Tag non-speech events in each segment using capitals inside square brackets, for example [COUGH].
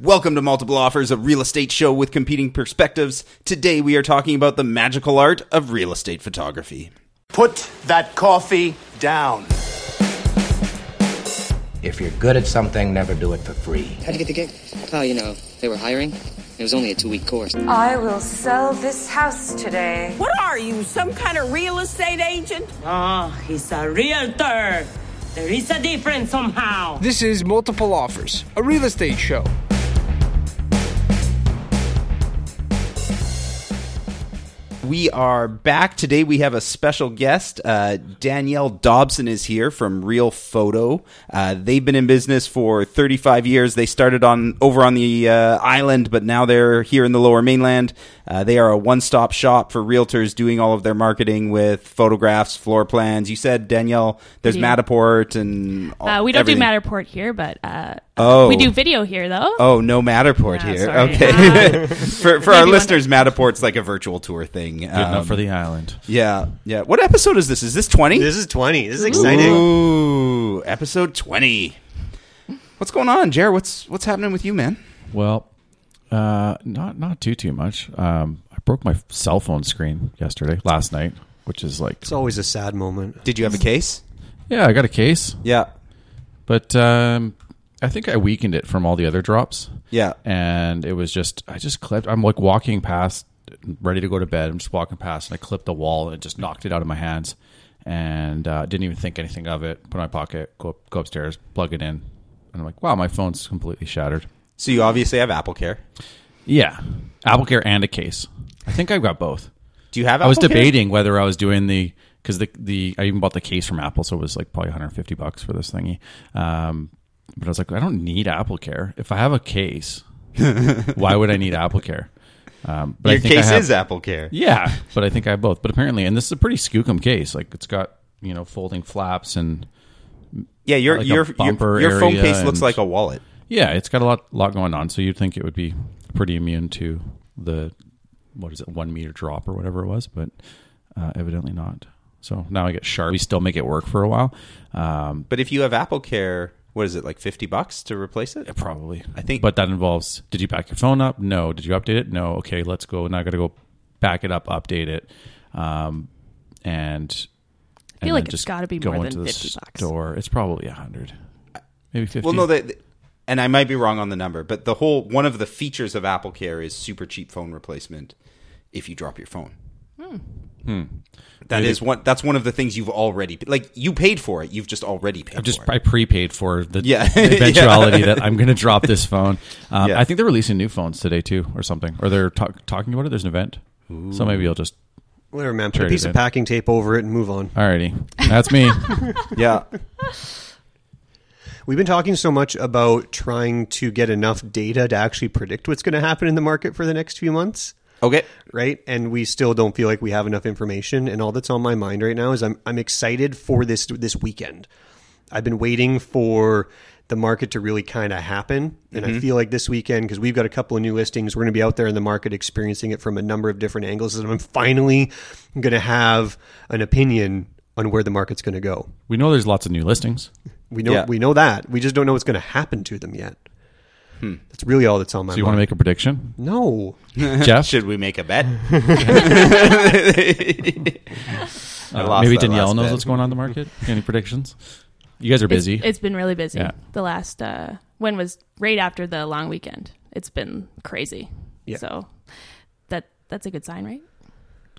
Welcome to Multiple Offers, a real estate show with competing perspectives. Today we are talking about the magical art of real estate photography. Put that coffee down. If you're good at something, never do it for free. How'd you get the gig? Oh, you know, they were hiring. It was only a two week course. I will sell this house today. What are you, some kind of real estate agent? Oh, he's a realtor. There is a difference somehow. This is Multiple Offers, a real estate show. We are back today. We have a special guest. Uh, Danielle Dobson is here from Real Photo. Uh, they've been in business for 35 years. They started on over on the uh, island, but now they're here in the Lower Mainland. Uh, they are a one-stop shop for realtors, doing all of their marketing with photographs, floor plans. You said Danielle, there's do. Matterport and all, Uh, we don't everything. do Matterport here, but uh, Oh. we do video here though. Oh, no Matterport Yeah, here. sorry. Okay. [LAUGHS] [LAUGHS] for for our Maybe one listeners, Matterport's like a virtual tour thing. Good enough for the island. Yeah, yeah. What episode is this? Is this 20? This is 20. This is exciting. Ooh, episode 20. What's going on, Jer? What's what's happening with you, man? Well, uh, not not too too much. Um, I broke my cell phone screen yesterday, last night, which is like, It's always a sad moment. Did you have a case? yeah, I got a case, Yeah. but um, I think I weakened it from all the other drops, Yeah. and it was just I just clipped. I'm like walking past, ready to go to bed. I'm just walking past, and I clipped the wall, and it just knocked it out of my hands, and uh, didn't even think anything of it. Put it in my pocket, go up, go upstairs, plug it in, and I'm like, wow, my phone's completely shattered. So you obviously have Apple Care. Yeah, Apple Care and a case. I think I've got both. Do you have? I was Apple Care? debating whether I was doing the because the the I even bought the case from Apple, so it was like probably 150 bucks for this thingy. Um, but I was like, I don't need Apple Care. If I have a case, [LAUGHS] why would I need Apple Care? Um, but Your I think case I have, is Apple Care. yeah, but I think I have both. But apparently, and this is a pretty skookum case. Like it's got you know folding flaps and Yeah, your Like your your, your phone case looks like a wallet. yeah, it's got a lot lot going on. So you'd think it would be pretty immune to the what is it one meter drop or whatever it was, but uh, evidently not. So now I get sharp. We still make it work for a while. Um, But if you have Apple Care, what is it like fifty bucks to replace it? probably, I think- But that involves: did you back your phone up? No. Did you update it? No. Okay, let's go. Now I got to go back it up, update it, um, and I feel like it's gotta be more than 50 bucks. Store. It's probably a hundred, maybe fifty. Well, no, they, and I might be wrong on the number, but the whole one of the features of Apple Care is super cheap phone replacement if you drop your phone. That is one. That's one of the things you've already like. You paid for it. You've just already paid. I just for I prepaid for the, Yeah. the [LAUGHS] eventuality that I'm going to drop this phone. Um, [LAUGHS] Yeah. I think they're releasing new phones today too, or something, or they're talk, talking about it. There's an event, so maybe I'll just. Whatever, man. Put a piece of packing tape over it and move on. Alrighty, that's me. [LAUGHS] yeah. We've been talking so much about trying to get enough data to actually predict what's going to happen in the market for the next few months, Okay. right? And we still don't feel like we have enough information. And all that's on my mind right now is I'm I'm excited for this this weekend. I've been waiting for the market to really kind of happen, and I mm-hmm. feel like this weekend because we've got a couple of new listings, we're going to be out there in the market experiencing it from a number of different angles, and I'm finally going to have an opinion on where the market's going to go. We know there's lots of new listings. We know Yeah. we know that. We just don't know what's going to happen to them yet. That's really all that's on my So you want to mind. make a prediction, no. [LAUGHS] Jeff? Should we make a bet? [LAUGHS] [LAUGHS] I Uh, lost maybe Danielle knows bet. what's going on in the market. Any predictions? You guys are busy. It's, it's been really busy. Yeah. The last uh, when was right after the long weekend. It's been crazy. Yeah. So that that's a good sign, right?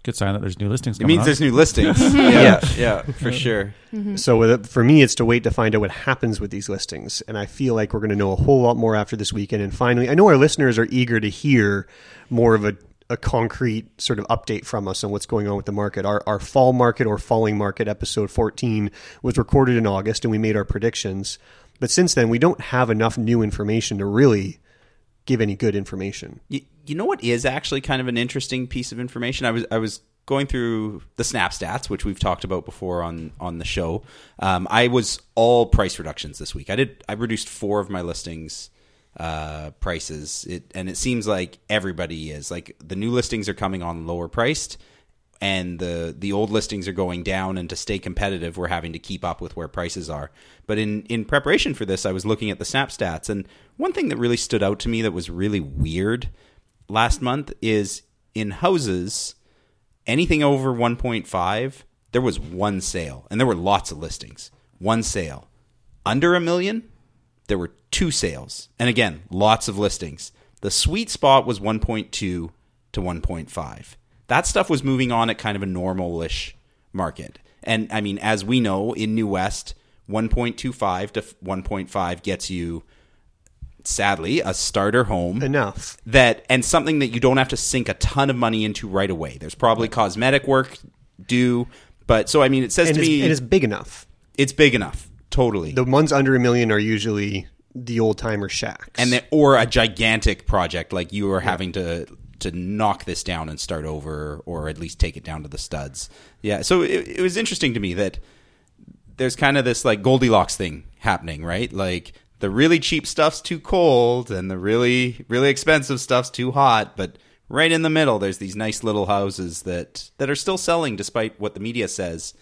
Good sign that there's new listings. It means on. there's new listings. [LAUGHS] yeah, yeah, for sure. Mm-hmm. So with it, for me, it's to wait to find out what happens with these listings, and I feel like we're going to know a whole lot more after this weekend. And finally, I know our listeners are eager to hear more of a, a concrete sort of update from us on what's going on with the market. Our our fall market or falling market episode 14 was recorded in August, and we made our predictions. But since then, we don't have enough new information to really give any good information. You, you know what is actually kind of an interesting piece of information? I was I was going through the Snap stats, which we've talked about before on on the show. Um, I was all price reductions this week. I did I reduced four of my listings uh, prices, it, and it seems like everybody is like the new listings are coming on lower priced. And the the old listings are going down and to stay competitive we're having to keep up with where prices are. But in in preparation for this i was looking at the snap stats and one thing that really stood out to me that was really weird last month is in houses anything over 1.5 there was one sale and there were lots of listings. One sale. Under a million there were two sales. And again lots of listings. The sweet spot was 1.2 to 1.5 that stuff was moving on at kind of a normal-ish market. And I mean, as we know in New West, 1.25 to 1.5 gets you sadly a starter home enough that and something that you don't have to sink a ton of money into right away. There's probably cosmetic work due, but so I mean, it says and to me it is big enough. It's big enough, totally. The ones under a million are usually the old timer shacks, and then, or a gigantic project like you are having to to knock this down and start over, or at least take it down to the studs. Yeah, so it, it was interesting to me that there's kind of this like Goldilocks thing happening, right? Like the really cheap stuff's too cold, and the really really expensive stuff's too hot, but right in the middle, there's these nice little houses that that are still selling despite what the media says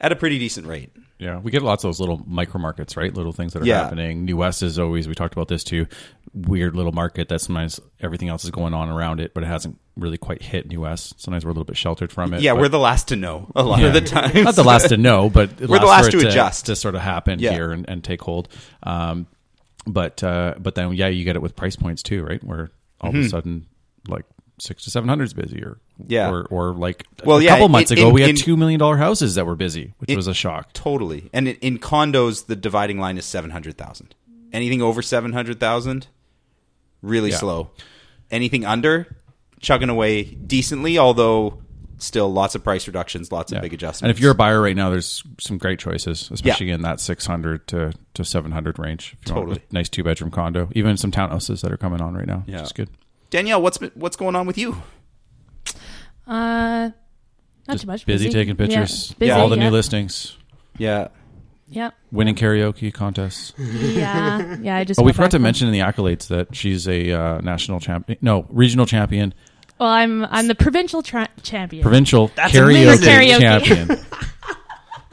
at a pretty decent rate. Yeah, we get lots of those little micro markets, right? Little things that are Yeah. happening. New West is always we talked about this too. Weird little market that sometimes everything else is going on around it, but it hasn't really quite hit New West. Sometimes we're a little bit sheltered from it. Yeah, but- we're the last to know a lot Yeah. of the time. Not the last to know, but [LAUGHS] We're the last to adjust. to sort of happen Yeah. here and, and take hold. Um, but uh, but then yeah, you get it with price points too, right? Where all of Mhm. a sudden like six to seven hundred is busy, or Yeah. or, or like Well, a yeah, couple months ago in- we had in- two million dollar houses that were busy, which It- was a shock. Totally. And in, in condos, the dividing line is 700,000. Anything over 700,000, really Yeah. slow. Anything under, chugging away decently, although still lots of price reductions, lots of big adjustments. And if you're a buyer right now, there's some great choices, especially in that 600 to, to 700 range. If you want Totally. a nice two bedroom condo, even some townhouses that are coming on right now, Yeah. which is good. Danielle, what's been- what's going on with you? Uh, not Just too much. busy, taking Yeah, pictures, busy, all the yeah. new listings, Yeah. Yep. winning karaoke contests. [LAUGHS] Yeah, yeah. I just. Oh, we forgot to from- mention in the accolades that she's a uh, national champion, no, regional champion, Well, I'm I'm the provincial tra- champion. provincial That's karaoke, amazing. Karaoke. champion.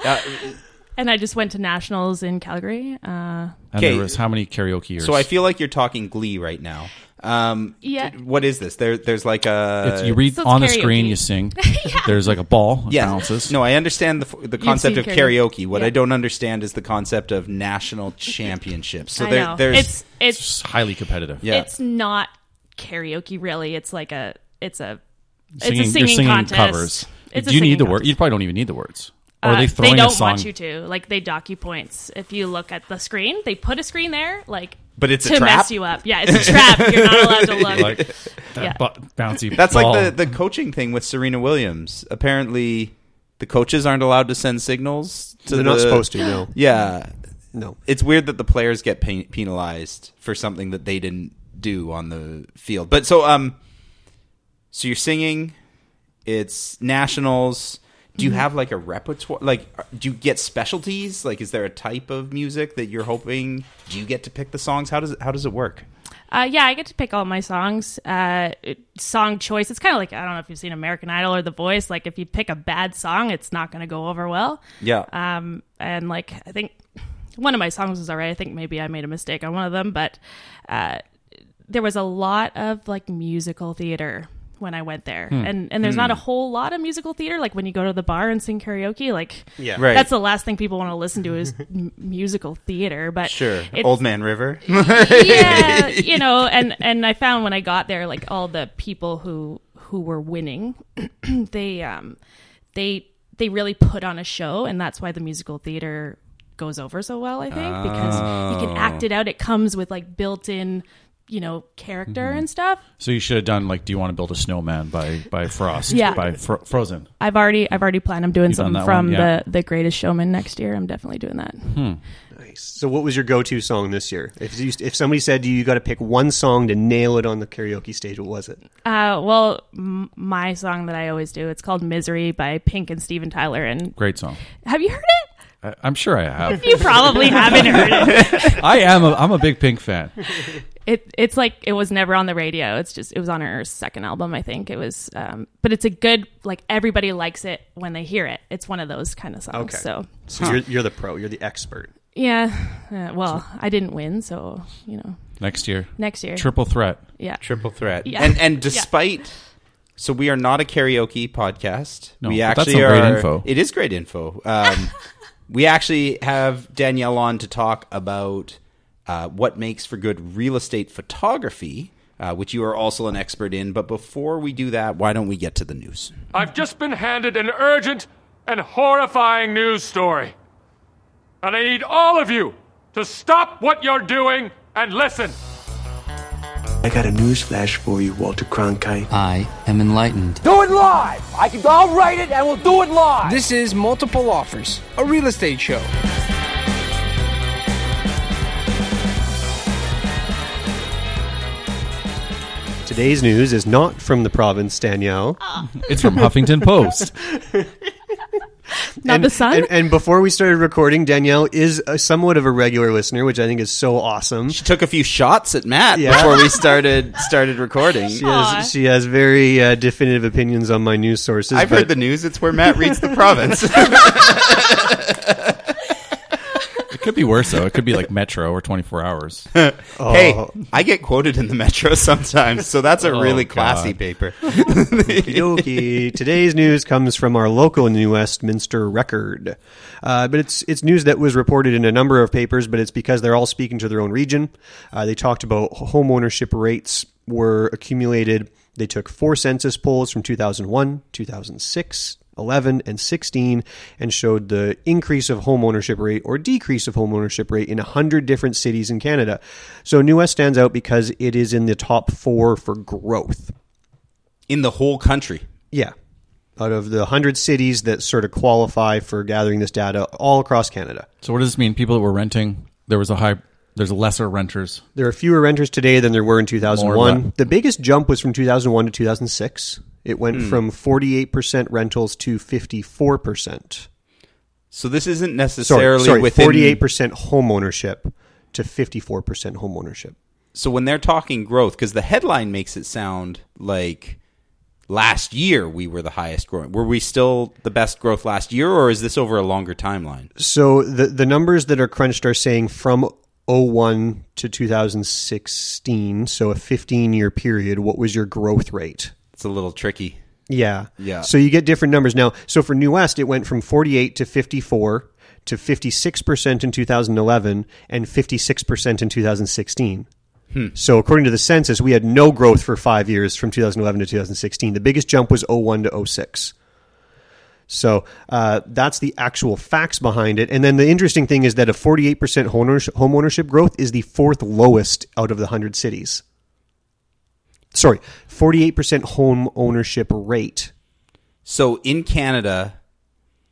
[LAUGHS] and I just went to nationals in Calgary. Uh, And Okay. there was how many karaoke years? So I feel like you're talking Glee right now. Um, Yeah. What is this? There, there's like a. It's- you read So it's on the karaoke. screen, you sing. [LAUGHS] yeah. There's like a ball, it Yeah. bounces. No, I understand the the concept of karaoke. karaoke. What Yeah. I don't understand is the concept of national [LAUGHS] championships. So I there, know. there's it's it's It's highly competitive. Yeah. it's not karaoke really. It's like a it's a Singing, it's a singing you're singing contest. covers. It's Do a you need singing the word? contest. You probably don't even need the words. Or are Uh, they don't a song? want you to. Like they dock you points if you look at the screen. They put a screen there, like But it's a to trap? mess you up. Yeah, it's a trap. You're not allowed to [LAUGHS] look. like that Yeah. bu- bouncy. That's ball. like the, the coaching thing with Serena Williams. Apparently, the coaches aren't allowed to send signals. To They're the, not supposed to, no. [GASPS] Yeah, No. It's weird that the players get pe- penalized for something that they didn't do on the field. But so, um, so you're singing. It's nationals. Do you Mm-hmm. have like a repertoire? Like, uh, do you get specialties? Like, is there a type of music that you're hoping? Do you get to pick the songs? How does it, how does it work? Uh, yeah, I get to pick all my songs. Uh, song choice. It's kind of like I don't know if you've seen American Idol or The Voice. Like if you pick a bad song, it's not going to go over well. Yeah. Um, and like I think one of my songs was alright. I think maybe I made a mistake on one of them, but uh, there was a lot of like musical theater when I went there, Hmm. and and there's not a whole lot of musical theater. Like when you go to the bar and sing karaoke, like Yeah. Right. that's the last thing people want to listen to is [LAUGHS] m- musical theater. But Sure, Old Man River. [LAUGHS] yeah, you know, and and I found when I got there, like all the people who who were winning, [CLEARS THROAT] they um they they really put on a show, and that's why the musical theater goes over so well. I think because you can act it out. It comes with like built in, you know, character and stuff. So you should have done like, "Do you want to build a snowman?" by by Frost, Yeah. by Fro- Frozen. I've already I've already planned. I'm doing You've something from yeah. the the Greatest Showman next year. I'm definitely doing that. Nice. So, what was your go-to song this year? If you, if somebody said you got to pick one song to nail it on the karaoke stage, what was it? Uh, well, m- my song that I always do it's called "Misery" by Pink and Steven Tyler. And Great song. have you heard it? I, I'm sure I have. You probably haven't heard it. [LAUGHS] I am. A, I'm a big Pink fan. it it's like it was never on the radio. It's just it was on her second album, I think. It was um but it's a good like everybody likes it when they hear it. It's one of those kind of songs. Okay. So So you're, you're the pro. You're the expert. yeah. Uh, well, I didn't win, so you know. Next year. Next year. Triple threat. Yeah. Triple threat. Yeah. And and Yeah. despite so we are not a karaoke podcast. No, we but that's actually some are great info. It is great info. Um, [LAUGHS] we actually have Danielle on to talk about uh, what makes for good real estate photography, uh, which you are also an expert in. But before we do that, why don't we get to the news? I've just been handed an urgent and horrifying news story. And I need all of you to stop what you're doing and listen. I got a news flash for you, Walter Cronkite. I am enlightened. Do it live! I can, I'll write it and we'll do it live! This is Multiple Offers, a real estate show. Today's news is not from the province, Danielle. It's from Huffington Post. [LAUGHS] [LAUGHS] Not and, the sun? And, and before we started recording, Danielle is a, somewhat of a regular listener, which I think is so awesome. She took a few shots at Matt Yeah. before we [LAUGHS] started started recording. She has, she has very uh, definitive opinions on my news sources. I've but- heard the news. It's where Matt reads the province. [LAUGHS] It could be worse though. It could be like Metro or 24 Hours. [LAUGHS] Hey, I get quoted in the Metro [LAUGHS] sometimes, so that's a Oh, really classy God. paper. [LAUGHS] Okey-dokey. Today's news comes from our local New Westminster Record, uh, but it's it's news that was reported in a number of papers. But it's because they're all speaking to their own region. Uh, they talked about home ownership rates were accumulated. They took four census polls from 2001, 2006, 11, and 16, and showed the increase of homeownership rate or decrease of homeownership rate in 100 different cities in Canada. So New West stands out because it is in the top four for growth. in the whole country. Yeah. Out of the 100 cities that sort of qualify for gathering this data all across Canada. So what does this mean? People that were renting, there was a high, there's lesser renters. There are fewer renters today than there were in 2001. The biggest jump was from 2001 to 2006. It went Hmm. from 48% rentals to 54%. So this isn't Sorry, necessarily sorry within 48% home ownership to 54% home ownership. So when they're talking growth, because the headline makes it sound like last year we were the highest growing. Were we still the best growth last year, or is this over a longer timeline? So the the numbers that are crunched are saying from 01 to 2016, so a 15 year period, what was your growth rate? It's a little tricky. Yeah. Yeah. So you get different numbers. Now, so for New West, it went from 48 to 54 to 56% in 2011 and 56% in 2016. Hmm. So according to the census, we had no growth for five years from 2011 to 2016. The biggest jump was 01 to 06. So uh, that's the actual facts behind it. And then the interesting thing is that a 48% home ownership, home ownership growth is the fourth lowest out of the 100 cities. Sorry, 48% home ownership rate. So in Canada,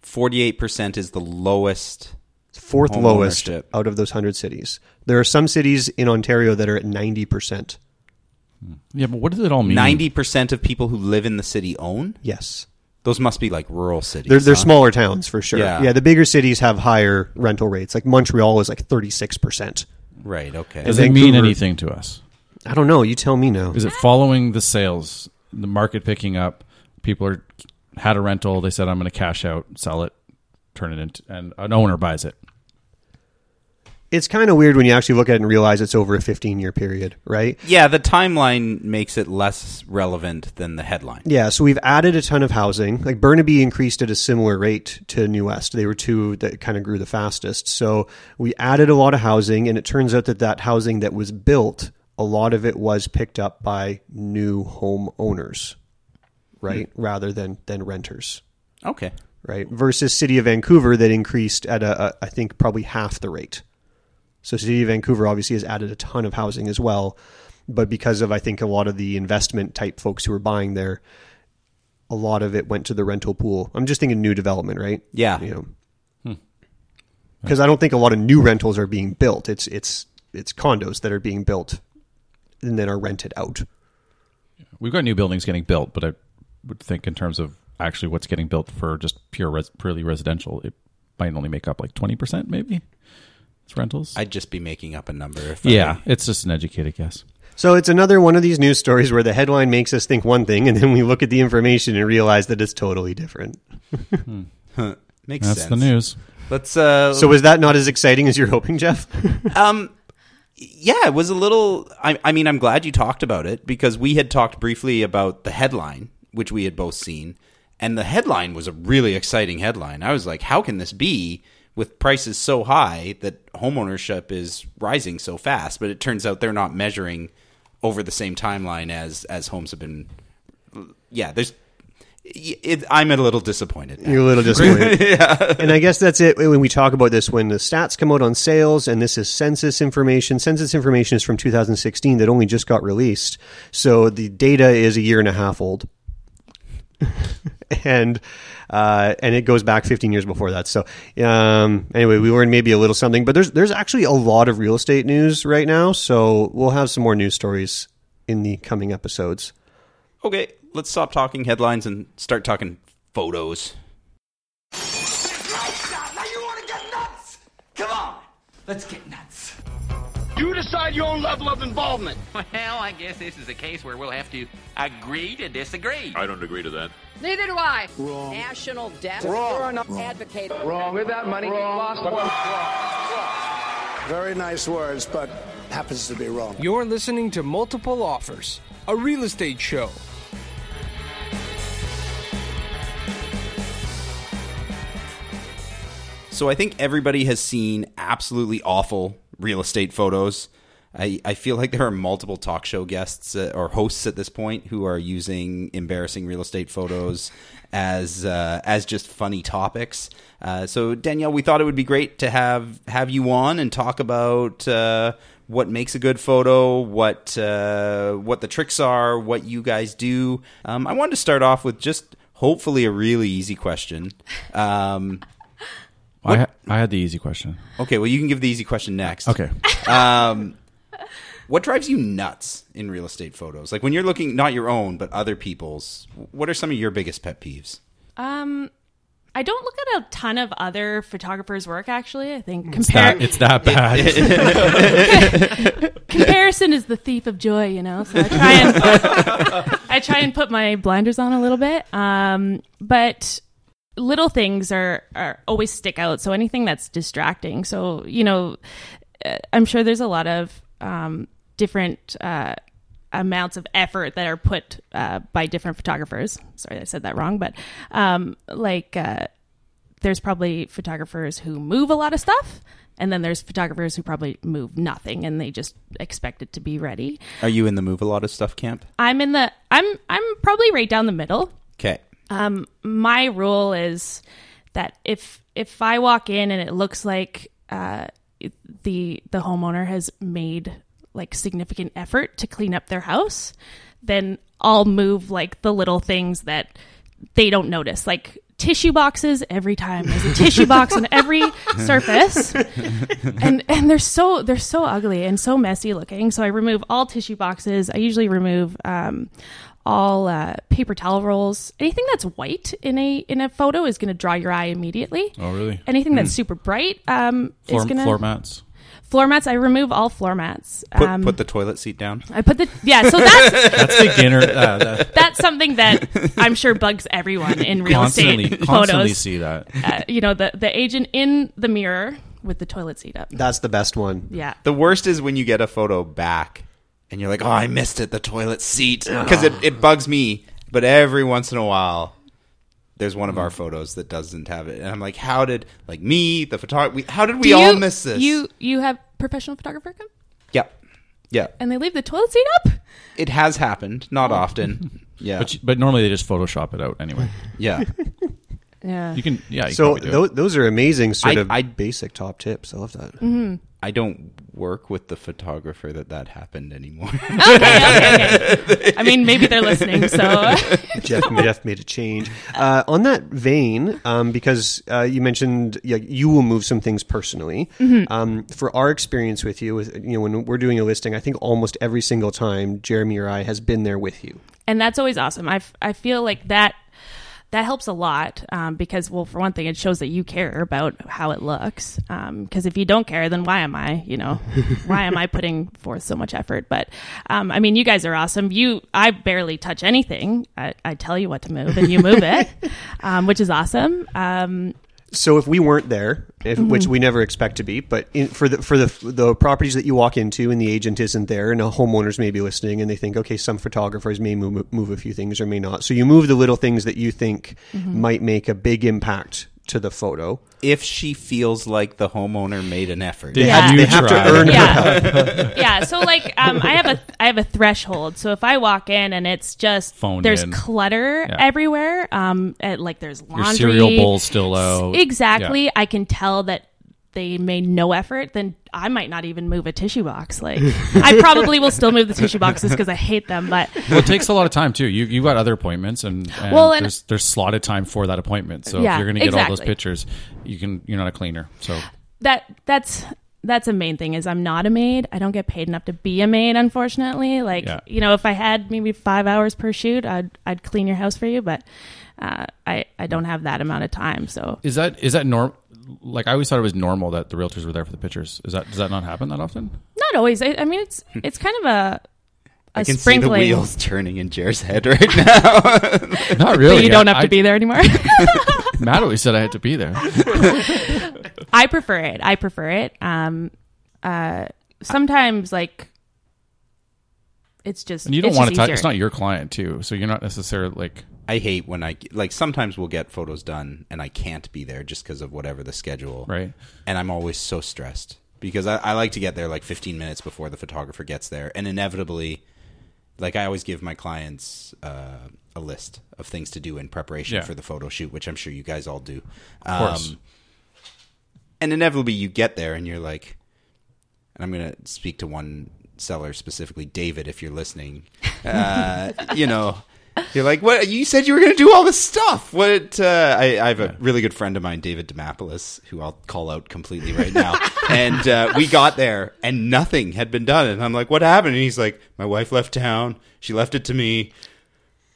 forty-eight percent is the lowest. Fourth home lowest ownership. out of those 100 cities. There are some cities in Ontario that are at 90%. Hmm. Yeah, but what does it all mean? Ninety percent of people who live in the city own. Yes. Those must be like rural cities. They're, they're huh? smaller towns for sure. Yeah. yeah, the bigger cities have higher rental rates. Like Montreal is like 36%. Right. Okay. Does it mean anything to us? I don't know. You tell me now. Is it following the sales, the market picking up? People are had a rental. They said, "I'm going to cash out, sell it, turn it into," and an owner buys it. It's kind of weird when you actually look at it and realize it's over a 15 year period, right? Yeah, the timeline makes it less relevant than the headline. Yeah, so we've added a ton of housing. Like Burnaby increased at a similar rate to New West. They were two that kind of grew the fastest. So we added a lot of housing, and it turns out that that housing that was built, a lot of it was picked up by new home owners, right, hmm. rather than than renters, Okay. right? Versus City of Vancouver that increased at a, a I think probably half the rate. So City of Vancouver obviously has added a ton of housing as well, but because of I think a lot of the investment type folks who are buying there, a lot of it went to the rental pool. I'm just thinking new development, right? Yeah. You know, hmm. because I don't think a lot of new rentals are being built. It's it's it's condos that are being built and then are rented out. We've got new buildings getting built, but I would think in terms of actually what's getting built for just pure res- purely residential, it might only make up like twenty percent, maybe. It's rentals. I'd just be making up a number. If I- yeah, it's just an educated guess. So it's another one of these news stories where the headline makes us think one thing, and then we look at the information and realize that it's totally different. Makes That's sense. the news. Let's. Uh, So was that not as exciting as you're hoping, Jeff? um, yeah, it was a little. I, I mean, I'm glad you talked about it because we had talked briefly about the headline, which we had both seen, and the headline was a really exciting headline. I was like, how can this be with prices so high that homeownership is rising so fast? But it turns out they're not measuring over the same timeline as as homes have been. Yeah, there's. It, I'm a little disappointed. now. You're a little disappointed. [LAUGHS] yeah. And I guess that's it when we talk about this. When the stats come out on sales, and this is census information. Census information is from 2016 that only just got released. So the data is a year and a half old. [LAUGHS] and uh, and it goes back 15 years before that. So um, anyway, we learned maybe a little something, but there's there's actually a lot of real estate news right now. So we'll have some more news stories in the coming episodes. Okay, let's stop talking headlines and start talking photos. Now you want to get nuts? Come on, let's get nuts. You decide your own level of involvement. Well, I guess this is a case where we'll have to agree to disagree. I don't agree to that. Neither do I. Wrong. National debt. Wrong. You're an Wrong. advocate. Wrong with that money. Lost. Very nice words, but happens to be wrong. You're listening to Multiple Offers, a real estate show. So I think everybody has seen absolutely awful real estate photos. I, I feel like there are multiple talk show guests uh, or hosts at this point who are using embarrassing real estate photos as uh, as just funny topics. Uh, so Danielle, we thought it would be great to have have you on and talk about uh, what makes a good photo, what uh, what the tricks are, what you guys do. Um, I wanted to start off with just hopefully a really easy question. Um, I ha- I had the easy question. Okay, well, you can give the easy question next. Okay. [LAUGHS] Um, what drives you nuts in real estate photos? Like when you're looking not your own but other people's. What are some of your biggest pet peeves? Um, I don't look at a ton of other photographers' work. Actually, I think It's compare that, it's that bad. [LAUGHS] comparison is the thief of joy. You know, so I try and [LAUGHS] I try and put my blinders on a little bit. Um, but little things are are always stick out. So anything that's distracting. So you know, uh, I'm sure there's a lot of um, different. Uh, amounts of effort that are put uh, by different photographers. Sorry, I said that wrong, but um, like uh, there's probably photographers who move a lot of stuff, and then there's photographers who probably move nothing, and they just expect it to be ready. Are you in the move a lot of stuff camp? I'm in the I'm I'm probably right down the middle. Okay. Um, my rule is that if if I walk in and it looks like uh, the the homeowner has made like significant effort to clean up their house, then I'll move like the little things that they don't notice, like tissue boxes every time. There's a tissue box on every [LAUGHS] surface. And and they're so they're so ugly and so messy looking. So i remove all tissue boxes. I usually remove um, all uh, paper towel rolls anything that's white in a in a photo is going to draw your eye immediately Oh, really? anything that's Hmm. super bright um, Floor, is going to floor mats. floor mats i remove all floor mats Put, um, put the toilet seat down. i put the yeah so that's [LAUGHS] That's beginner. Uh, that, [LAUGHS] that's something that i'm sure bugs everyone in real constantly, estate constantly photos see that. uh, you know the the agent in the mirror with the toilet seat up That's the best one. yeah The worst is when you get a photo back and you're like, "Oh, I missed it, the toilet seat," because it, it bugs me. But every once in a while, there's one of our photos that doesn't have it, and I'm like, "How did like me, the photographer? How did we Do all you- miss this?" You you have professional photographer come yeah, yeah. and they leave the toilet seat up. It has happened, not often. [LAUGHS] Yeah, But, you- but normally they just Photoshop it out anyway. [LAUGHS] yeah. [LAUGHS] Yeah. You can, yeah. You So can probably do those, it. those are amazing sort I- of I- basic top tips. I love that. Mm-hmm. I don't work with the photographer that that happened anymore. [LAUGHS] Okay, okay, okay. I mean, maybe they're listening. So [LAUGHS] Jeff, Jeff made a change. Uh, on that vein, um, because uh, you mentioned yeah, you will move some things personally. Mm-hmm. Um, for our experience with you, with you know, when we're doing a listing, I think almost every single time Jeremy or I has been there with you. and that's always awesome. I, f- I feel like that that helps a lot um, because, well, for one thing, it shows that you care about how it looks. Because if you don't care, then why am I? You know, [LAUGHS] why am I putting forth so much effort? But um, I mean, you guys are awesome. You, I barely touch anything. I, I tell you what to move, and you move it, [LAUGHS] um, which is awesome. So if we weren't there, if, Mhm. which we never expect to be, but in, for the for the the properties that you walk into and the agent isn't there, and the homeowners may be listening, and they think, okay, some photographers may move move a few things or may not. So you move the little things that you think Mhm. might make a big impact to the photo. If she feels like the homeowner made an effort, They have- they have to earn her help. yeah. So like, um, I have a I have a threshold. So if I walk in and it's just Phoned there's in. clutter Yeah. everywhere, um, and, like there's Your laundry, cereal bowl's still out. Exactly. Yeah. I can tell that they made no effort. Then I might not even move a tissue box. Like I probably will still move the tissue boxes because I hate them. But well, it takes a lot of time too. You you got other appointments, and, and Well, and- there's there's slotted time for that appointment. So Yeah, if you're going to get all those pictures, you can you're not a cleaner. So that that's that's a main thing is I'm not a maid. I don't get paid enough to be a maid, unfortunately. Like Yeah. you know, if I had maybe five hours per shoot, I'd I'd clean your house for you, but uh, I I don't have that amount of time. So is that is that norm? Like I always thought it was normal that the realtors were there for the pictures. Is that does that not happen that often? not always. I, I mean, it's it's kind of a a I can see the sprinkling. wheels turning in Jer's head right now. [LAUGHS] Not really. But you don't have I- to be there anymore. [LAUGHS] Matt always said I had to be there. [LAUGHS] I prefer it. I prefer it. Um, uh, sometimes like it's just And you don't want to just touch. It's not your client too, so you're not necessarily like. I hate when I like sometimes we'll get photos done and I can't be there just because of whatever the schedule. Right. And I'm always so stressed because I, I like to get there like 15 minutes before the photographer gets there, and inevitably, like I always give my clients uh, a list of things to do in preparation Yeah. for the photo shoot, which I'm sure you guys all do. Of course. and inevitably, you get there and you're like, and I'm going to speak to one seller specifically, David, if you're listening. [LAUGHS] Uh, you know, you're like, what? You said you were going to do all this stuff. What? Uh, I, I have a really good friend of mine, David Demopoulos, who I'll call out completely right now. [LAUGHS] and uh, we got there and nothing had been done. And I'm like, what happened? And he's like, my wife left town. She left it to me.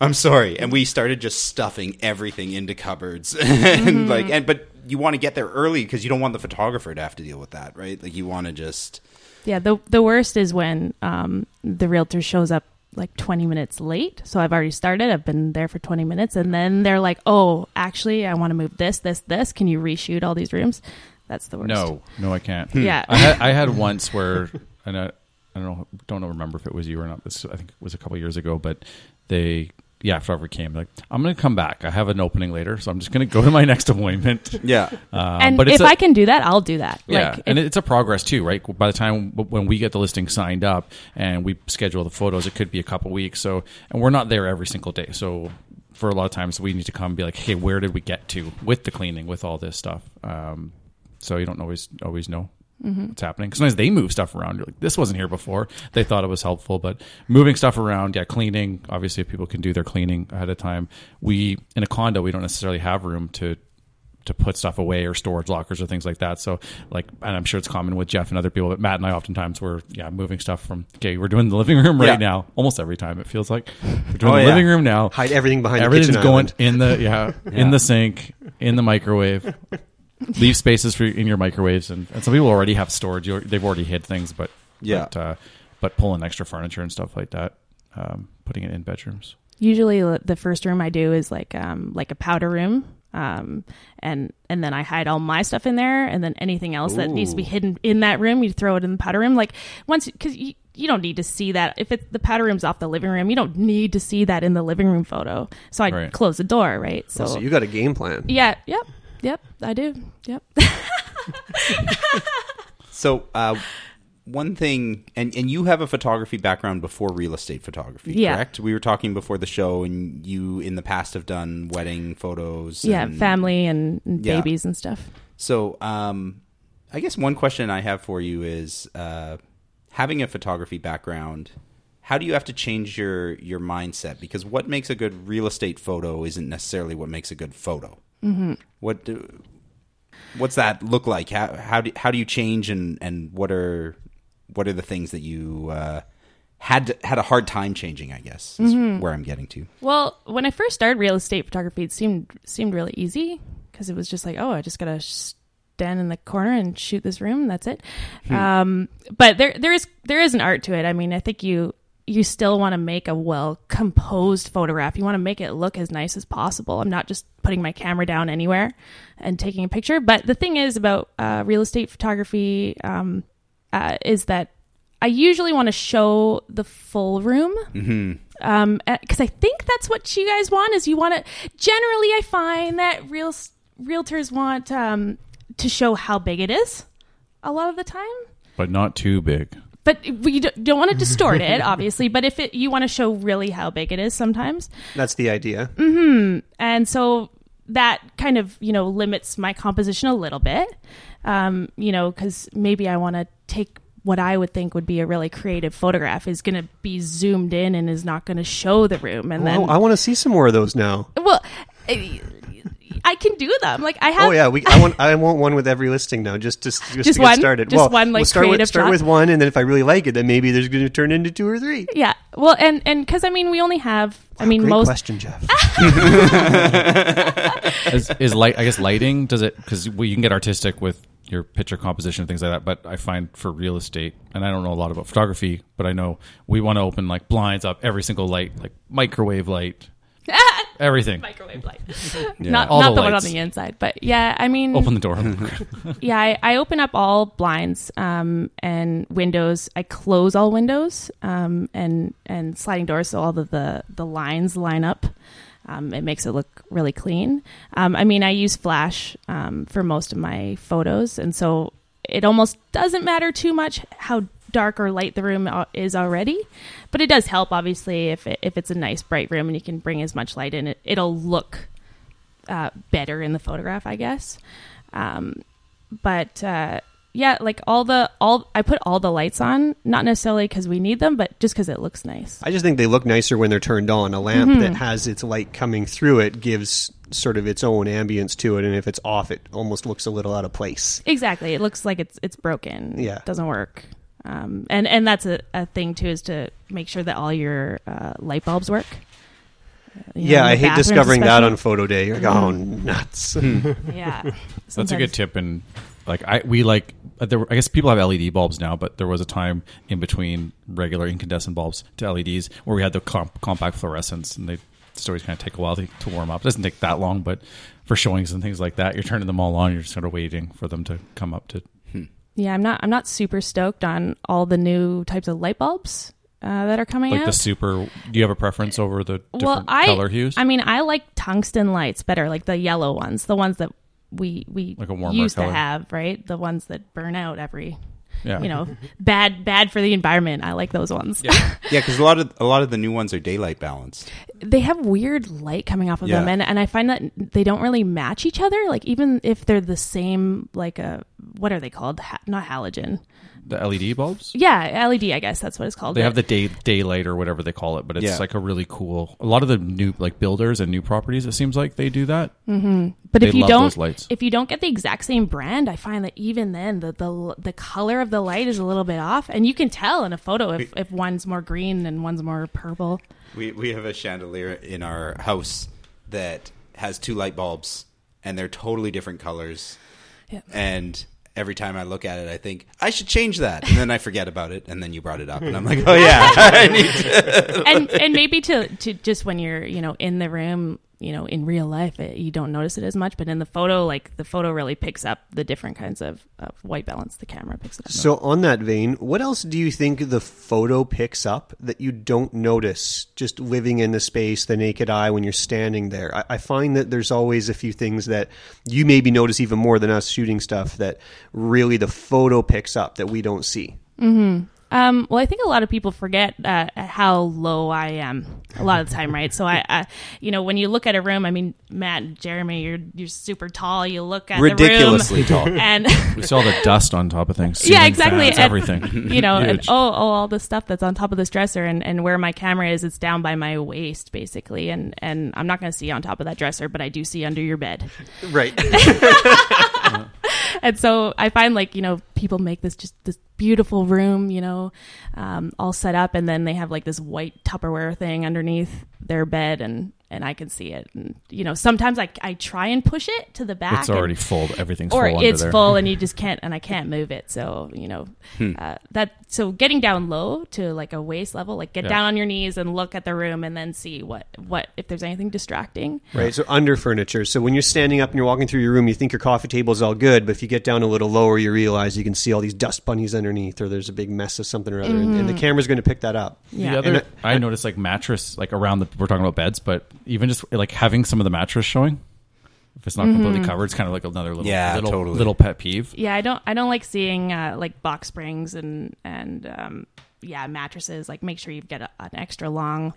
I'm sorry. And we started just stuffing everything into cupboards. [LAUGHS] and Mhm. like, and, but you want to get there early because you don't want the photographer to have to deal with that, right? Like, you want to just. Yeah, the the worst is when um, the realtor shows up like 20 minutes late. So I've already started. I've been there for 20 minutes, and then they're like, "Oh, actually, I want to move this, this, this. Can you reshoot all these rooms?" That's the worst. No, no, I can't. Hmm. Yeah. I had, I had once where, and I, I don't know, don't remember if it was you or not. This I think it was a couple years ago, but they, yeah, photographer came like, I'm going to come back. I have an opening later, so I'm just going to go to my [LAUGHS] next appointment. Yeah, um, and but if a- I can do that, I'll do that. yeah, Like, and if- it's a progress too, right? By the time when we get the listing signed up and we schedule the photos, it could be a couple weeks. So, and we're not there every single day. So, for a lot of times, we need to come and be like, "Hey, where did we get to with the cleaning, with all this stuff?" Um, so you don't always always know Mhm. what's happening. Because sometimes they move stuff around. You're like, "This wasn't here before." They thought it was helpful, but moving stuff around, yeah, cleaning. Obviously, if people can do their cleaning ahead of time, we in a condo we don't necessarily have room to to put stuff away or storage lockers or things like that. So like, and I'm sure it's common with Jeff and other people, but Matt and I oftentimes we're, yeah, moving stuff from, okay, we're doing the living room right Yeah. now. Almost every time it feels like we're doing Oh, the yeah. living room now. Hide everything behind the Everything's going island. in the, yeah, in the sink, in the microwave. [LAUGHS] [LAUGHS] Leave spaces for in your microwaves, and, and some people already have storage. You- They've already hid things, but Yeah. but, uh, but pulling extra furniture and stuff like that, um, putting it in bedrooms. usually the first room I do is like um like a powder room. Um and and then I hide all my stuff in there and then anything else that needs to be hidden in that room you throw it in the powder room like once cuz you you don't need to see that if it, the powder room's off the living room you don't need to see that in the living room photo so I Right. close the door right so, Oh, so you got a game plan. yeah yep yep I do yep [LAUGHS] So, uh, one thing, and, and you have a photography background before real estate photography, Yeah. correct? We were talking before the show, and you in the past have done wedding photos. yeah and- family and, and Yeah. babies and stuff So, um, I guess one question I have for you is uh, having a photography background. How do you have to change your your mindset? Because what makes a good real estate photo isn't necessarily what makes a good photo. Mhm. What do, what's that look like? How how do how do you change and and what are what are the things that you uh, had to, had a hard time changing. I guess is Mhm. where I'm getting to. Well, when I first started real estate photography, it seemed seemed really easy because it was just like, oh, I just gotta stand in the corner and shoot this room. That's it. Hmm. Um, but there there is there is an art to it. I mean, I think you you still want to make a well composed photograph. You want to make it look as nice as possible. I'm not just putting my camera down anywhere and taking a picture. But the thing is about uh, real estate photography um, uh, is that I usually want to show the full room Mm-hmm. um because i think that's what you guys want is you want to generally i find that real realtors want um to show how big it is a lot of the time but not too big. But you don't, don't want to distort it [LAUGHS] obviously but if it you want to show really how big it is sometimes That's the idea. hmm And so that kind of, you know, limits my composition a little bit. Um, you know, because maybe I want to take what I would think would be a really creative photograph is going to be zoomed in and is not going to show the room. And then, Oh, I want to see some more of those now. well, I I can do them. Like I have. oh yeah, we, I want I want one with every listing now, just to just, Just to get started. Just well, one, like, we'll start with start shot? with one, and then if I really like it, then maybe there's going to turn into two or three. Yeah. Well, and and because I mean, we only have. I oh, mean, Great most. question, Jeff. [LAUGHS] is, is light? I guess lighting does it because well, you can get artistic with your picture composition and things like that. But I find for real estate, and I don't know a lot about photography, but I know we want to open like blinds up every single light, like microwave light, [LAUGHS] everything. Microwave light. [LAUGHS] Yeah. Not All not the the, one on the inside, but yeah, I mean, Open the door. [LAUGHS] yeah, I, I open up all blinds um, and windows. I close all windows um, and and sliding doors, so all of the the lines line up. Um, it makes it look really clean. Um, I mean, I use flash um, for most of my photos, and so it almost doesn't matter too much how dark or light the room is already. But it does help, obviously, if it, if it's a nice bright room and you can bring as much light in, it it'll look uh, better in the photograph, I guess. Um, but uh, yeah, like all the all I put all the lights on, not necessarily because we need them, but just because it looks nice. I just think they look nicer when they're turned on. A lamp Mhm. that has its light coming through it gives sort of its own ambience to it, and if it's off, it almost looks a little out of place. Exactly, it looks like it's it's broken. Yeah. It doesn't work. Um, and and that's a, a thing too is to make sure that all your uh, light bulbs work. Uh, you yeah, in the I hate bathrooms discovering that on photo day. You're like, oh, Mhm. nuts. [LAUGHS] Yeah. That's a good tip. And like I, we like uh, there. were- I guess people have LED bulbs now, but there was a time in between regular incandescent bulbs to LEDs where we had the comp- compact fluorescents, and they stories kind of take a while to, to warm up. It doesn't take that long, but for showings and things like that, you're turning them all on. You're just sort of waiting for them to come up to. Yeah, I'm not I'm not super stoked on all the new types of light bulbs uh, that are coming Like out. the super. Do you have a preference over the different well, I, color hues? I mean, I like tungsten lights better, like the yellow ones, the ones that we we Like used color. to have, right? The ones that burn out every, Yeah. you know, [LAUGHS] bad bad for the environment. I like those ones. Yeah, [LAUGHS] yeah, because a lot of a lot of the new ones are daylight balanced. they have weird light coming off of them, and and I find that they don't really match each other. Like even if they're the same, like a what are they called? Ha- not halogen. The LED bulbs. Yeah, LED. I guess that's what it's called. They But- have the day daylight or whatever they call it, but it's Yeah. like a really cool. A lot of the new like builders and new properties, it seems like they do that. hmm But They if you love don't, those lights. if you don't get the exact same brand, I find that even then the the the color of the light is a little bit off, and you can tell in a photo if, if one's more green and one's more purple. We we have a chandelier in our house that has two light bulbs, and they're totally different colors. Yeah. And every time I look at it, I think I should change that, and then I forget about it, and then you brought it up, and I'm like, oh yeah, [LAUGHS] I need to. and and maybe to to just when you're you know in the room, you know in real life it, you don't notice it as much, but in the photo, like the photo really picks up the different kinds of, of white balance. The camera picks it up. So, on that vein, what else do you think the photo picks up that you don't notice just living in the space, the naked eye, when you're standing there? I, I find that there's always a few things that you maybe notice even more than us shooting stuff that really the photo picks up that we don't see. hmm Um, well, I think a lot of people forget uh, how low I am a lot of the time, right? So I, [LAUGHS] I, you know, when you look at a room, I mean, Matt and Jeremy, you're you're super tall. You look at Ridiculously the room, Ridiculously tall. [LAUGHS] and we saw the dust on top of things. yeah, exactly. fans, And, everything. [LAUGHS] You know, and oh, oh, all the stuff that's on top of this dresser, and, and where my camera is, it's down by my waist, basically. And and I'm not going to see on top of that dresser, but I do see under your bed. Right. and so I find like you know people make this just this beautiful room, you know, um, all set up, and then they have like this white Tupperware thing underneath their bed, and and I can see it. And you know, sometimes I I try and push it to the back. It's already and, full. Everything's or full under it's there. full, and you [LAUGHS] just can't, and I can't move it. So you know, Hmm. uh, that so getting down low to like a waist level, like get Yeah. down on your knees and look at the room, and then see what what if there's anything distracting. Right, so under furniture. So when you're standing up and you're walking through your room, you think your coffee table is all good, but if you get down a little lower, you realize you can see all these dust bunnies underneath, or there's a big mess of something or other, and, and the Mhm. camera's going to pick that up. The And other, I- I, noticed like mattress, like around the. We're talking about beds, but even just like having some of the mattress showing, if it's not completely Mhm. covered, it's kind of like another little, Yeah, little, totally. little pet peeve. Yeah, I don't I don't like seeing uh, like box springs and and um, yeah mattresses. Like make sure you get a, an extra long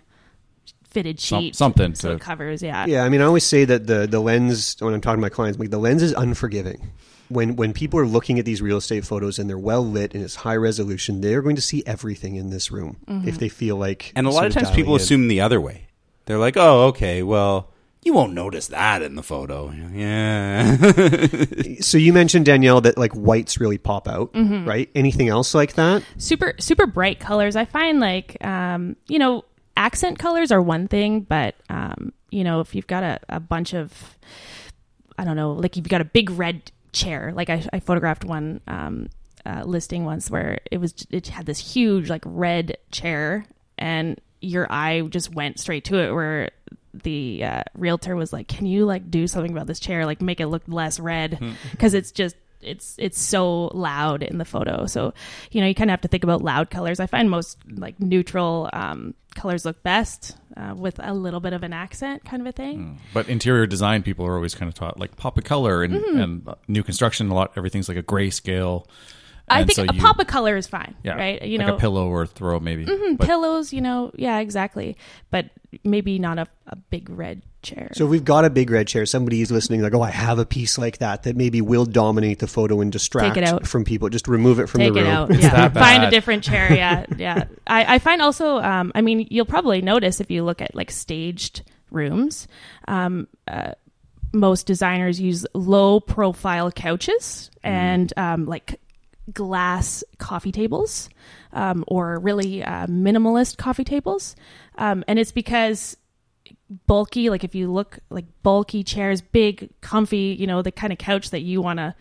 fitted Some- sheet, something so to- it covers. Yeah, Yeah, I mean, I always say that the the lens when I'm talking to my clients, like the lens is unforgiving. When when people are looking at these real estate photos and they're well lit and it's high resolution, they're going to see everything in this room Mhm. if they feel like. And a lot of times people in. assume the other way. They're like, "Oh, okay, well, you won't notice that in the photo." Yeah. [LAUGHS] so you mentioned Danielle that like whites really pop out, Mhm. right? Anything else like that? super super bright colors. I find like um, you know accent colors are one thing, but um, you know if you've got a, a bunch of I don't know, like you've got a big red chair. Like I, I photographed one um, uh, listing once where it was it had this huge like red chair, and your eye just went straight to it. Where the uh, realtor was like, "Can you like do something about this chair? Like make it look less red Hmm. because it's just." It's it's so loud in the photo, so you know you kind of have to think about loud colors. I find most like neutral um, colors look best uh, with a little bit of an accent, kind of a thing. But interior design people are always kind of taught like pop a color and, Mhm. and new construction. A lot everything's like a grayscale. I think so a you- pop of color is fine, yeah, right? You like know, a pillow or a throw maybe. hmm But- pillows, you know, yeah, exactly. But maybe not a, a big red chair. So if we've got a big red chair, somebody's listening like, oh, I have a piece like that that maybe will dominate the photo and distract Take it out. from people. Just remove it from Take the it room. out. [LAUGHS] Yeah, find a different chair. Yeah, [LAUGHS] yeah. I, I find also, um, I mean, you'll probably notice if you look at like staged rooms, um, uh, most designers use low profile couches and um, like glass coffee tables um, or really uh, minimalist coffee tables. Um, and it's because bulky, like if you look like bulky chairs, big, comfy, you know, the kind of couch that you want to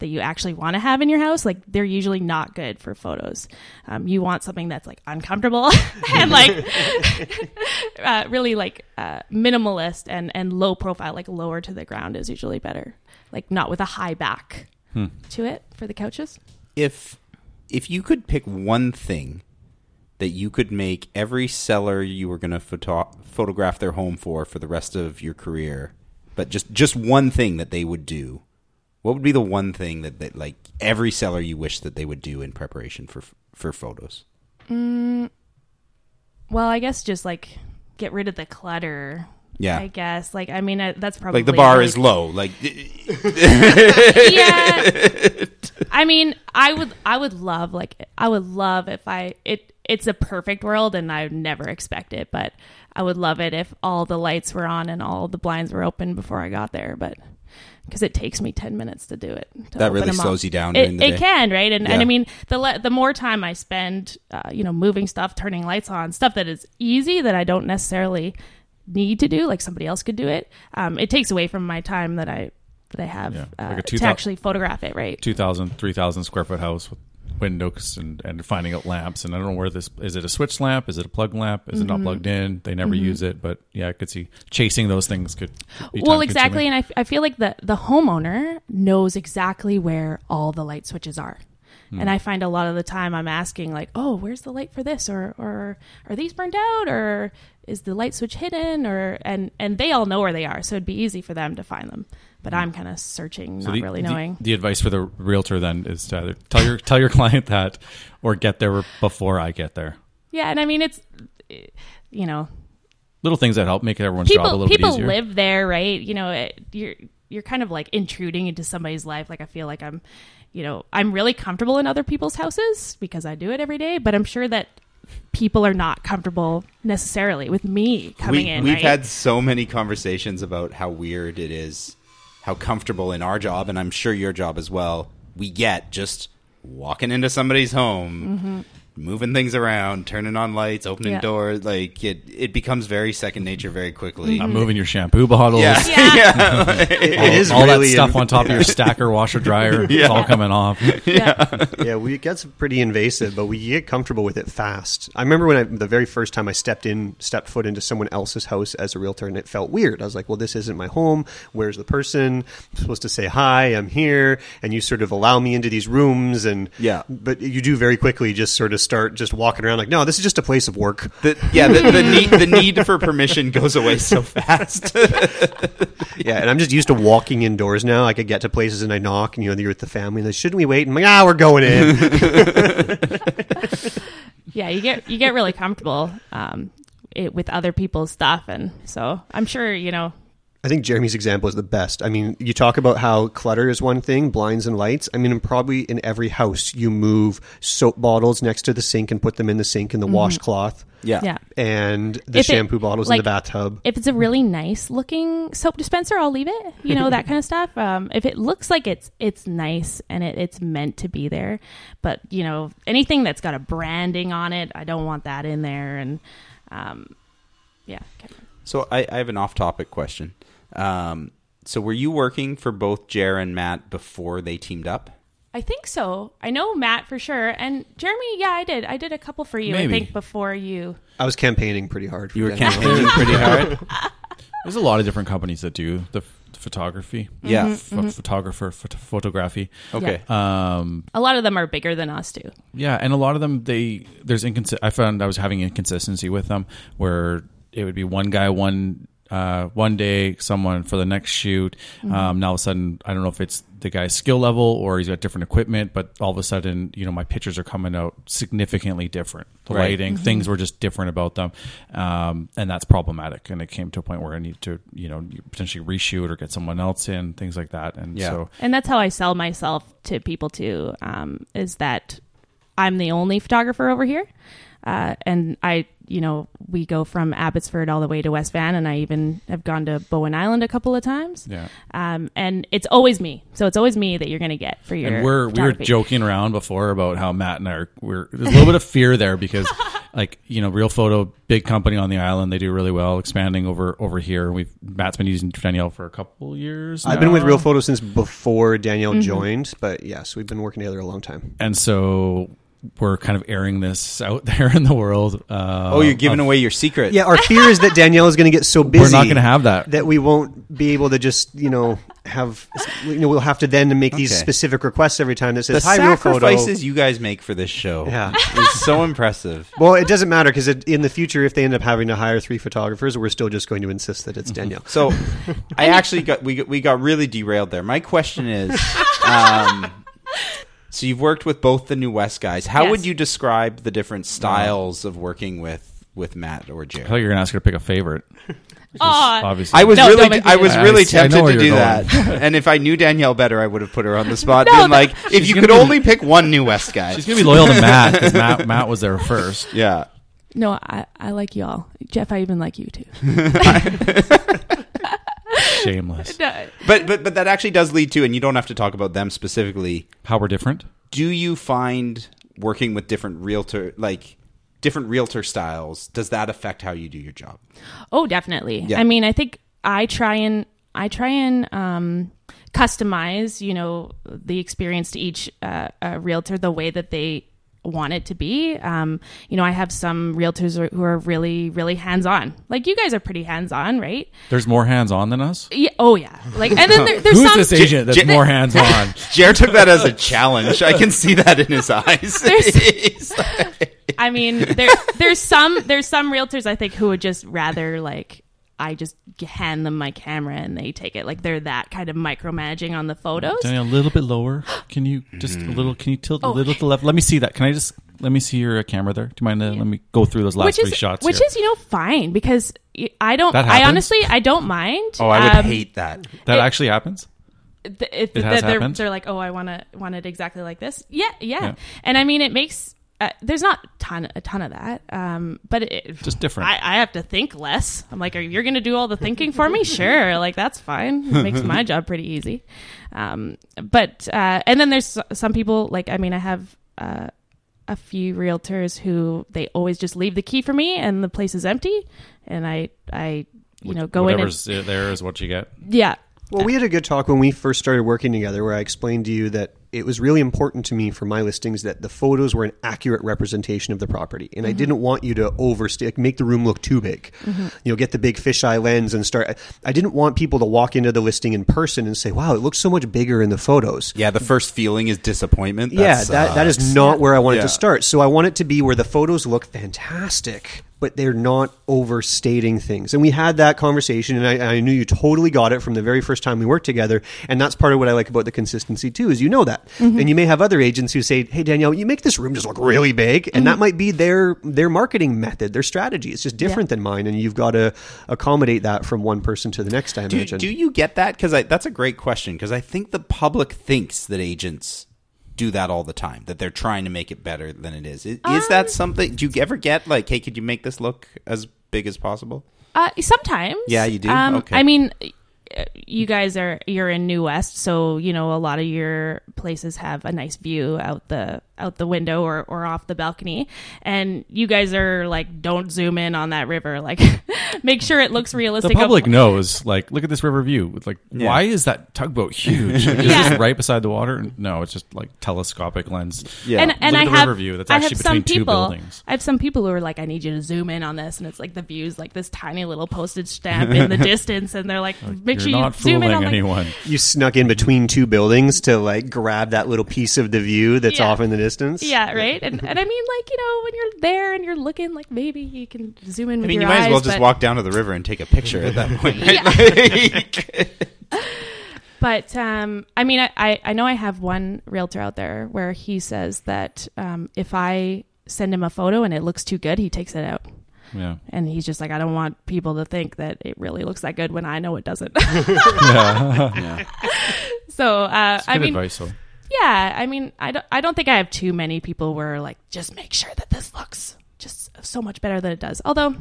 that you actually want to have in your house, like they're usually not good for photos. Um, you want something that's like uncomfortable [LAUGHS] and like [LAUGHS] uh, really like uh, minimalist and and low profile, like lower to the ground is usually better. Like not with a high back Hmm. to it for the couches. If if you could pick one thing that you could make every seller you were going to photo- photograph their home for for the rest of your career, but just just one thing that they would do, what would be the one thing that, that like every seller you wish that they would do in preparation for for photos? Mm, well, I guess just like get rid of the clutter. Yeah. I guess like I mean uh, that's probably Like the bar really- is low. Like [LAUGHS] yeah. I mean, I would I would love like I would love if I it it's a perfect world and I would never expect it, but I would love it if all the lights were on and all the blinds were open before I got there, but because it takes me 10 minutes to do it. to That really up. slows you down It, the it can, right? And, and I mean, the le- the more time I spend, uh, you know, moving stuff, turning lights on, stuff that is easy that I don't necessarily need to do, like somebody else could do it. Um, it takes away from my time that I that I have Yeah, uh, like a to actually photograph it, right? 2,000, 3,000 square foot house with windows and, and finding out lamps. And I don't know where this is. It a switch lamp? Is it a plug lamp? Is it not Mhm. plugged in? They never Mhm. use it. But yeah, I could see chasing those things could. Be well exactly and I, f- I feel like the, the homeowner knows exactly where all the light switches are Hmm. and i find a lot of the time i'm asking like oh where's the light for this? Or or are these burned out? Or is the light switch hidden? Or and and they all know where they are so it'd be easy for them to find them. But i'm kind of searching So not the, really knowing. The, advice for the realtor then is to either tell your tell your [LAUGHS] client that, or get there before I get there. yeah and i mean it's you know. Little things that help make everyone's job a people little people bit easier. live there right? You know it, you're you're kind of like intruding into somebody's life. Like i feel like i'm you know i'm really comfortable in other people's houses because i do it every day but i'm sure that people are not comfortable necessarily with me coming we, in We've right? had so many conversations about how weird it is how comfortable in our job, and I'm sure your job as well, we get just walking into somebody's home, Mhm. Moving things around, turning on lights, opening Yeah. doors. Like it, it becomes very second nature very quickly. I'm moving your shampoo bottles. Yeah, yeah. [LAUGHS] It- [LAUGHS] it all, is all really that stuff in- on top of your stacker, washer, dryer. It's all coming off. [LAUGHS] yeah, we, it gets pretty invasive, but we get comfortable with it fast. I remember when I, the very first time I stepped in, stepped foot into someone else's house as a realtor, and it felt weird. I was like, "Well, this isn't my home. Where's the person? I'm supposed to say hi. I'm here." And you sort of allow me into these rooms, and yeah, but you do very quickly just sort of start just walking around like, "No, this is just a place of work." The, yeah, the, the [LAUGHS] need the need for permission goes away so fast. [LAUGHS] yeah, and I'm just used to walking indoors now. I could get to places and I knock, and you know, you're with the family. And they shouldn't we wait? And I'm like, ah, we're going in. [LAUGHS] yeah, you get you get really comfortable um, it, with other people's stuff, and so I'm sure you know. I think Jeremy's example is the best. I mean, you talk about how clutter is one thing, blinds and lights. I mean, probably in every house, you move soap bottles next to the sink and put them in the sink and the Mhm. washcloth. Yeah. Yeah. And the If it- shampoo bottles like, in the bathtub. If it's a really nice looking soap dispenser, I'll leave it. You know that [LAUGHS] kind of stuff. Um, if it looks like it's it's nice and it, it's meant to be there, but you know anything that's got a branding on it, I don't want that in there. And um, yeah, So I, I have an off-topic question. Um, so were you working for both Jer and Matt before they teamed up? I think so. I know Matt for sure, and Jeremy. Yeah, I did. I did a couple for you. I think before you. I was campaigning pretty hard. For You were Danielle. campaigning [LAUGHS] pretty hard. [LAUGHS] There's a lot of different companies that do the, photography. Yeah. Mhm, Ph- mhm. photographer, phot- photography. Okay. Um, A lot of them are bigger than us too. Yeah, and a lot of them they there's inconsist. I found I was having inconsistency with them where it would be one guy one uh, one day, someone for the next shoot. Mhm. Um, now all of a sudden, I don't know if it's the guy's skill level or he's got different equipment, but all of a sudden, you know, my pictures are coming out significantly different. The Right. lighting, Mhm. things were just different about them, um, and that's problematic. And it came to a point where I need to, you know, potentially reshoot or get someone else in, things like that. And Yeah. so And that's how I sell myself to people too. Um, is that I'm the only photographer over here, uh, and I, you know, we go from Abbotsford all the way to West Van, and I even have gone to Bowen Island a couple of times. Yeah. Um, and it's always me, so it's always me that you're going to get for your. and we're we were joking around before about how Matt and I are we're there's a little bit of fear there because [LAUGHS] like you know Real Photo big company on the island they do really well expanding over over here we've Matt's been using Danielle for a couple years I've been with. Real Photo since before Danielle Mhm. joined, but yes, we've been working together a long time. and so we're kind of airing this out [LAUGHS] there in the world uh, Oh, you're giving of- away your secret. Yeah, our fear is that Danielle is going to get so busy. [LAUGHS] We're not gonna have that. That we won't be able to just, you know, have, you know, we'll have to then make these specific requests every time that The says, hi, Real Photo. sacrifices you guys make for this show Yeah. is so [LAUGHS] impressive. Well, it doesn't matter because in the future, if they end up having to hire three photographers, we're still just going to insist that it's Danielle. So, I actually got we got, we got really derailed there. My question is, um, so you've worked with both the New West guys. How Yes. would you describe the different styles of working with with Matt or I Jared? thought you were gonna ask her to pick a favorite [LAUGHS] Aw. obviously I was No, really, don't make me I was really I see- I tempted to do you're that. [LAUGHS] and if I knew Danielle better, I would have put her on the spot, [LAUGHS] No, being like, if you could be- only pick one New West guy, she's gonna be loyal to Matt because Matt Matt was there first Yeah. No, I, I like y'all, Jeff. I even like you too. Shameless [LAUGHS] No, But but but that actually does lead to, and you don't have to talk about them specifically. how we're different Do you find working with different realtor like different realtor styles does that affect how you do your job? Oh, definitely. Yeah. I mean, I think I try and I try and um, customize, you know, the experience to each uh, uh, realtor the way that they want it to be. Um, you know, I have some realtors who are- really, really hands on. Like you guys are pretty hands on, right? there's more hands on than us Yeah. Oh, yeah. Like, and then there, there's who's some. this agent that's J- more hands on [LAUGHS] Jared took that as a challenge. I can see that in his eyes. [LAUGHS] He's like- I mean, there there's some there's some realtors I think who would just rather like I just hand them my camera and they take it like they're that kind of micromanaging on the photos. Danielle, a little bit lower. Can you just a little? Can you tilt a Oh. little to the left? Let me see that. Can I just let me see your uh, camera there? Do you mind? Uh, Let me go through those last which three is shots. which here. is you know fine because I don't That I happens? honestly I don't mind. oh, I would Um, hate that. that it- actually happens. th- if It has they're, happened? they're like, oh, I want to want it exactly like this. Yeah, yeah, Yeah. And I mean, it makes uh, there's not ton a ton of that, um, but it, Just different. I, I have to think less. I'm like, are you're going to do all the thinking for me? [LAUGHS] Sure, like that's fine. It makes my [LAUGHS] job pretty easy. Um, but uh, and then there's some people like I mean I have uh, a few realtors who they always just leave the key for me and the place is empty, and I I you know go in and Whatever's there is what you get. yeah Well, we had a good talk when we first started working together where I explained to you that it was really important to me for my listings that the photos were an accurate representation of the property. And I Mm-hmm. didn't want you to overstay, like, make the room look too big. Mhm. You know, get the big fisheye lens and start. I didn't want people to walk into the listing in person and say, wow, it looks so much bigger in the photos. Yeah, the first feeling is disappointment. yeah, That that, that is not where I wanted Yeah. to start. So I want it to be where the photos look fantastic, but they're not overstating things. And we had that conversation, and I, I knew you totally got it from the very first time we worked together. And that's part of what I like about the consistency too, is you know that. Mm-hmm. And you may have other agents who say, "Hey Danielle, you make this room just look really big," and Mm-hmm. that might be their their marketing method, their strategy. It's just different than mine, and you've got to accommodate that from one person to the next. I Do, imagine. do you get that? Because that's a great question. Because I think the public thinks that agents do that all the time. That they're trying to make it better than it is. Is, is that something? Do you ever get like, hey, could you make this look as big as possible? Uh, sometimes. Yeah, you do? Um, Okay. I mean, you guys are you're in New West, so you know a lot of your places have a nice view out the out the window or, or off the balcony, and you guys are like, don't zoom in on that river. Like, [LAUGHS] make sure it looks realistic The public of- knows, like, look at this river view. It's Like, Yeah. why is that tugboat huge? Is Yeah. this right beside the water? No, it's just like telescopic lens. Yeah. And, Look and at I the have river view. That's I actually have some between two people. buildings. I have some people who are like, I need you to zoom in on this, and it's like the views like this tiny little postage stamp in the [LAUGHS] distance, and they're like, make You're sure you not zoom in fooling on like, anyone. you snuck in between two buildings to like grab that little piece of the view that's Yeah. off in the distance. Yeah, right. And and I mean, like you know, when you're there and you're looking, like maybe you can zoom in I mean, your you might eyes. as well just but, walk down to the river and take a picture at that point. [LAUGHS] Right? Like- [LAUGHS] But um, I mean, I, I I know I have one realtor out there where he says that um, if I send him a photo and it looks too good, he takes it out. Yeah. And he's just like, I don't want people to think that it really looks that good when I know it doesn't. [LAUGHS] yeah. So uh, It's I good mean, advice, though. Yeah, I mean, I don't, I don't think I have too many people where like just make sure that this looks just so much better than it does. Although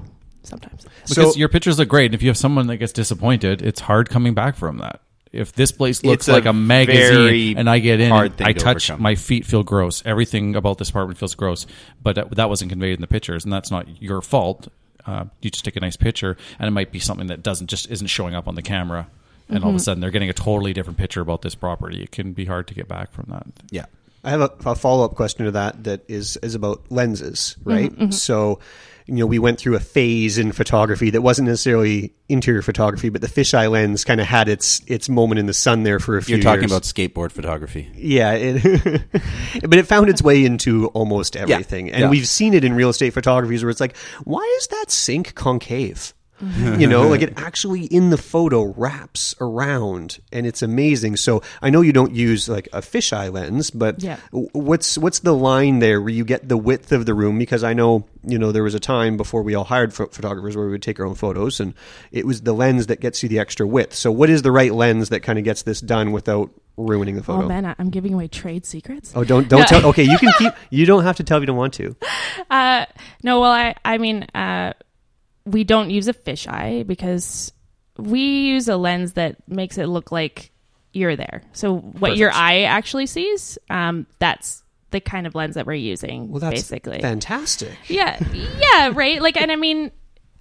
sometimes, Because So- your pictures look great, and if you have someone that gets disappointed, it's hard coming back from that. If this place looks It's a like a magazine and I get in, and I to touch, overcome. my feet feel gross. Everything about this apartment feels gross, but that, that wasn't conveyed in the pictures, and that's not your fault. Uh, you just take a nice picture, and it might be something that doesn't just isn't showing up on the camera, and all of a Mhm. sudden they're getting a totally different picture about this property. It can be hard to get back from that. yeah. I have a, a follow up question to that that is is about lenses, right? So, you know, we went through a phase in photography that wasn't necessarily interior photography, but the fisheye lens kind of had its its moment in the sun there for a few years. You're talking years. about skateboard photography. Yeah, it, [LAUGHS] but it found its way into almost everything, and yeah. we've seen it in real estate photography where it's like, why is that sink concave? [LAUGHS] you know, like it actually in the photo wraps around, and it's amazing. So I know you don't use like a fisheye lens, but Yeah. what's what's the line there where you get the width of the room? Because I know you know there was a time before we all hired pho- photographers where we would take our own photos, and it was the lens that gets you the extra width. So what is the right lens that kind of gets this done without ruining the photo? oh man, I'm giving away trade secrets. Oh, don't don't No. tell. Okay, you can [LAUGHS] keep. You don't have to tell if you don't want to. Uh, no, well, I, I mean, uh, we don't use a fisheye because we use a lens that makes it look like you're there. So what your eye actually sees, um, that's the kind of lens that we're using. Well, that's basically fantastic. Yeah, yeah, right. Like, and I mean,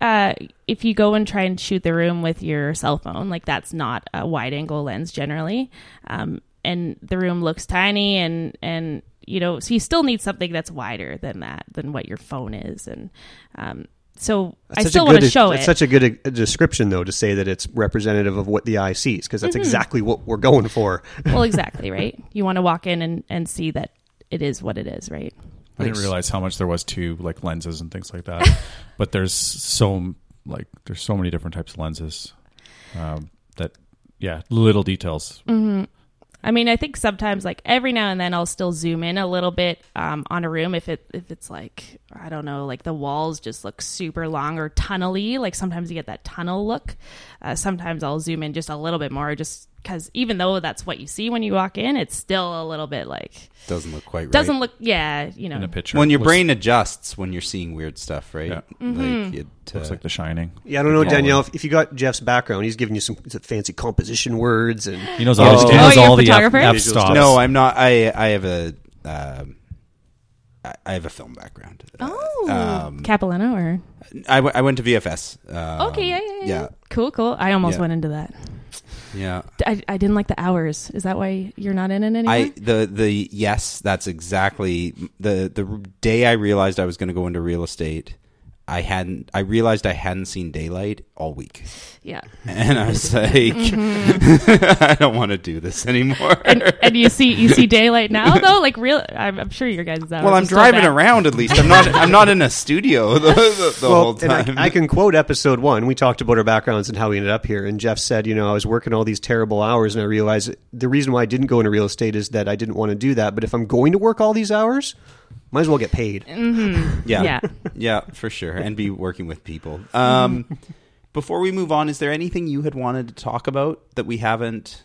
uh, if you go and try and shoot the room with your cell phone, like that's not a wide angle lens generally, um, and the room looks tiny, and and you know, so you still need something that's wider than that than what your phone is, and um, so I still such a want good. to show that's it. such a good uh, description, though, to say that it's representative of what the eye sees, because that's Mhm. exactly what we're going for. well, [LAUGHS] exactly, right? You want to walk in and and see that it is what it is, right? I didn't realize how much there was to like lenses and things like that. [LAUGHS] but there's so like there's so many different types of lenses um, that yeah, little details. hmm I mean, I think sometimes, like every now and then, I'll still zoom in a little bit um, on a room if it if it's like I don't know, like the walls just look super long or tunnely. Like sometimes you get that tunnel look. Uh, sometimes I'll zoom in just a little bit more, just because even though that's what you see when you walk in, it's still a little bit like Doesn't look quite right. doesn't look. Yeah, you know. in a picture. When your brain adjusts when you're seeing weird stuff, right? Mhm. Like it uh, Looks like The Shining. Yeah, I don't know, Danielle. If, if you got Jeff's background, he's giving you some fancy composition words, and He knows all- Oh. he knows Oh, you're a all the F- photographer? F stops. stuff. No, I'm not. I I have a um, I- I have a film background. Oh, Um, Capilano or I, w- I went to VFS. Um, okay, yeah, yeah, yeah, yeah, Cool, cool. I almost Yeah. went into that. Yeah. I, I didn't like the hours. Is that why you're not in it anymore? I the the yes, that's exactly the the day I realized I was going to go into real estate. I hadn't. I realized I hadn't seen daylight all week. Yeah. [LAUGHS] and I was like, Mhm. [LAUGHS] I don't want to do this anymore. and, and you see you see daylight now [LAUGHS] though. Like real, I'm, I'm sure your guys. Well, I'm driving around at least. I'm not. I'm not in a studio the, the, the well, whole and I- time. I, can quote episode one. We talked about our backgrounds and how we ended up here. And Jeff said, you know, I was working all these terrible hours, and I realized the reason why I didn't go into real estate is that I didn't want to do that. But if I'm going to work all these hours, might as well get paid. Mhm. [LAUGHS] Yeah. Yeah. Yeah, for sure. And be working with people. Um, [LAUGHS] before we move on, is there anything you had wanted to talk about that we haven't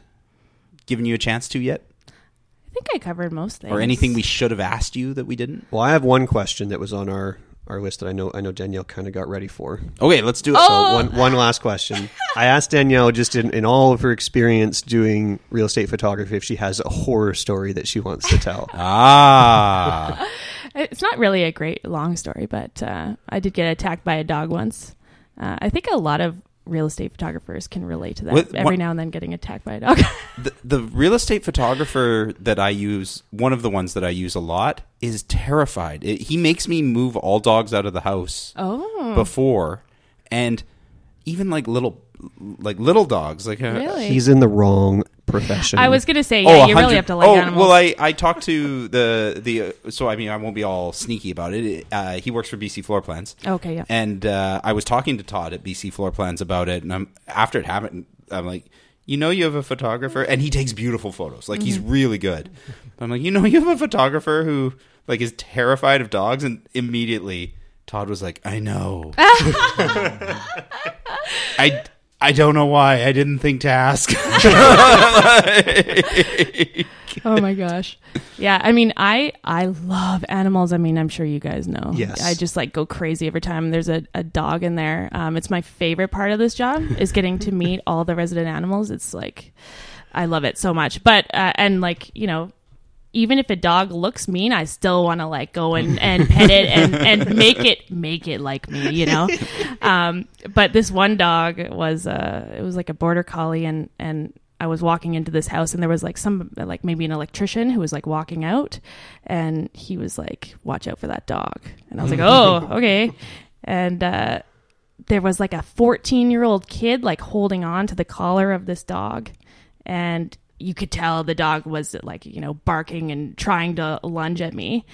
given you a chance to yet? I think I covered most things. Or anything we should have asked you that we didn't? Well, I have one question that was on our, our list that I know I know Danielle kind of got ready for. Okay, let's do it. So Oh! one one last question. [LAUGHS] I asked Danielle just in, in all of her experience doing real estate photography if she has a horror story that she wants to tell. Ah. It's not really a great long story, but uh, I did get attacked by a dog once. Uh, I think a lot of real estate photographers can relate to that. With- Every what- now and then, getting attacked by a dog. [LAUGHS] the, the real estate photographer that I use, one of the ones that I use a lot, is terrified. It, he makes me move all dogs out of the house Oh. before, and even like little, like little dogs. Like uh, Really? He's in the wrong profession. I was gonna say, yeah, you really have to like oh, animals. well, I I talked to the the uh, so I mean I won't be all sneaky about it. Uh, he works for BC Floor Plans. Okay, yeah. And uh, I was talking to Todd at BC Floor Plans about it, and I'm after it happened, I'm like. You know you have a photographer, and he takes beautiful photos. Like he's Mhm. really good. But I'm like, you know, you have a photographer who like is terrified of dogs, and immediately Todd was like, I know. [LAUGHS] [LAUGHS] I I don't know why. I didn't think to ask. [LAUGHS] oh my gosh. Yeah i mean i i love animals. I mean i'm sure you guys know. Yes. i just like go crazy every time. There's a, a dog in there. Um, it's my favorite part of this job is getting to meet all the resident animals. It's like i love it so much. But uh, and like you know even if a dog looks mean, I still want to like go and, and pet it and, and make it make it like me, you know. [LAUGHS] Um, but this one dog was uh, it was like a border collie, and and I was walking into this house, and there was like some like maybe an electrician who was like walking out, and he was like, "Watch out for that dog," and I was like, "Oh, okay," and. uh there was like a 14 year old kid like holding on to the collar of this dog and you could tell the dog was like you know barking and trying to lunge at me.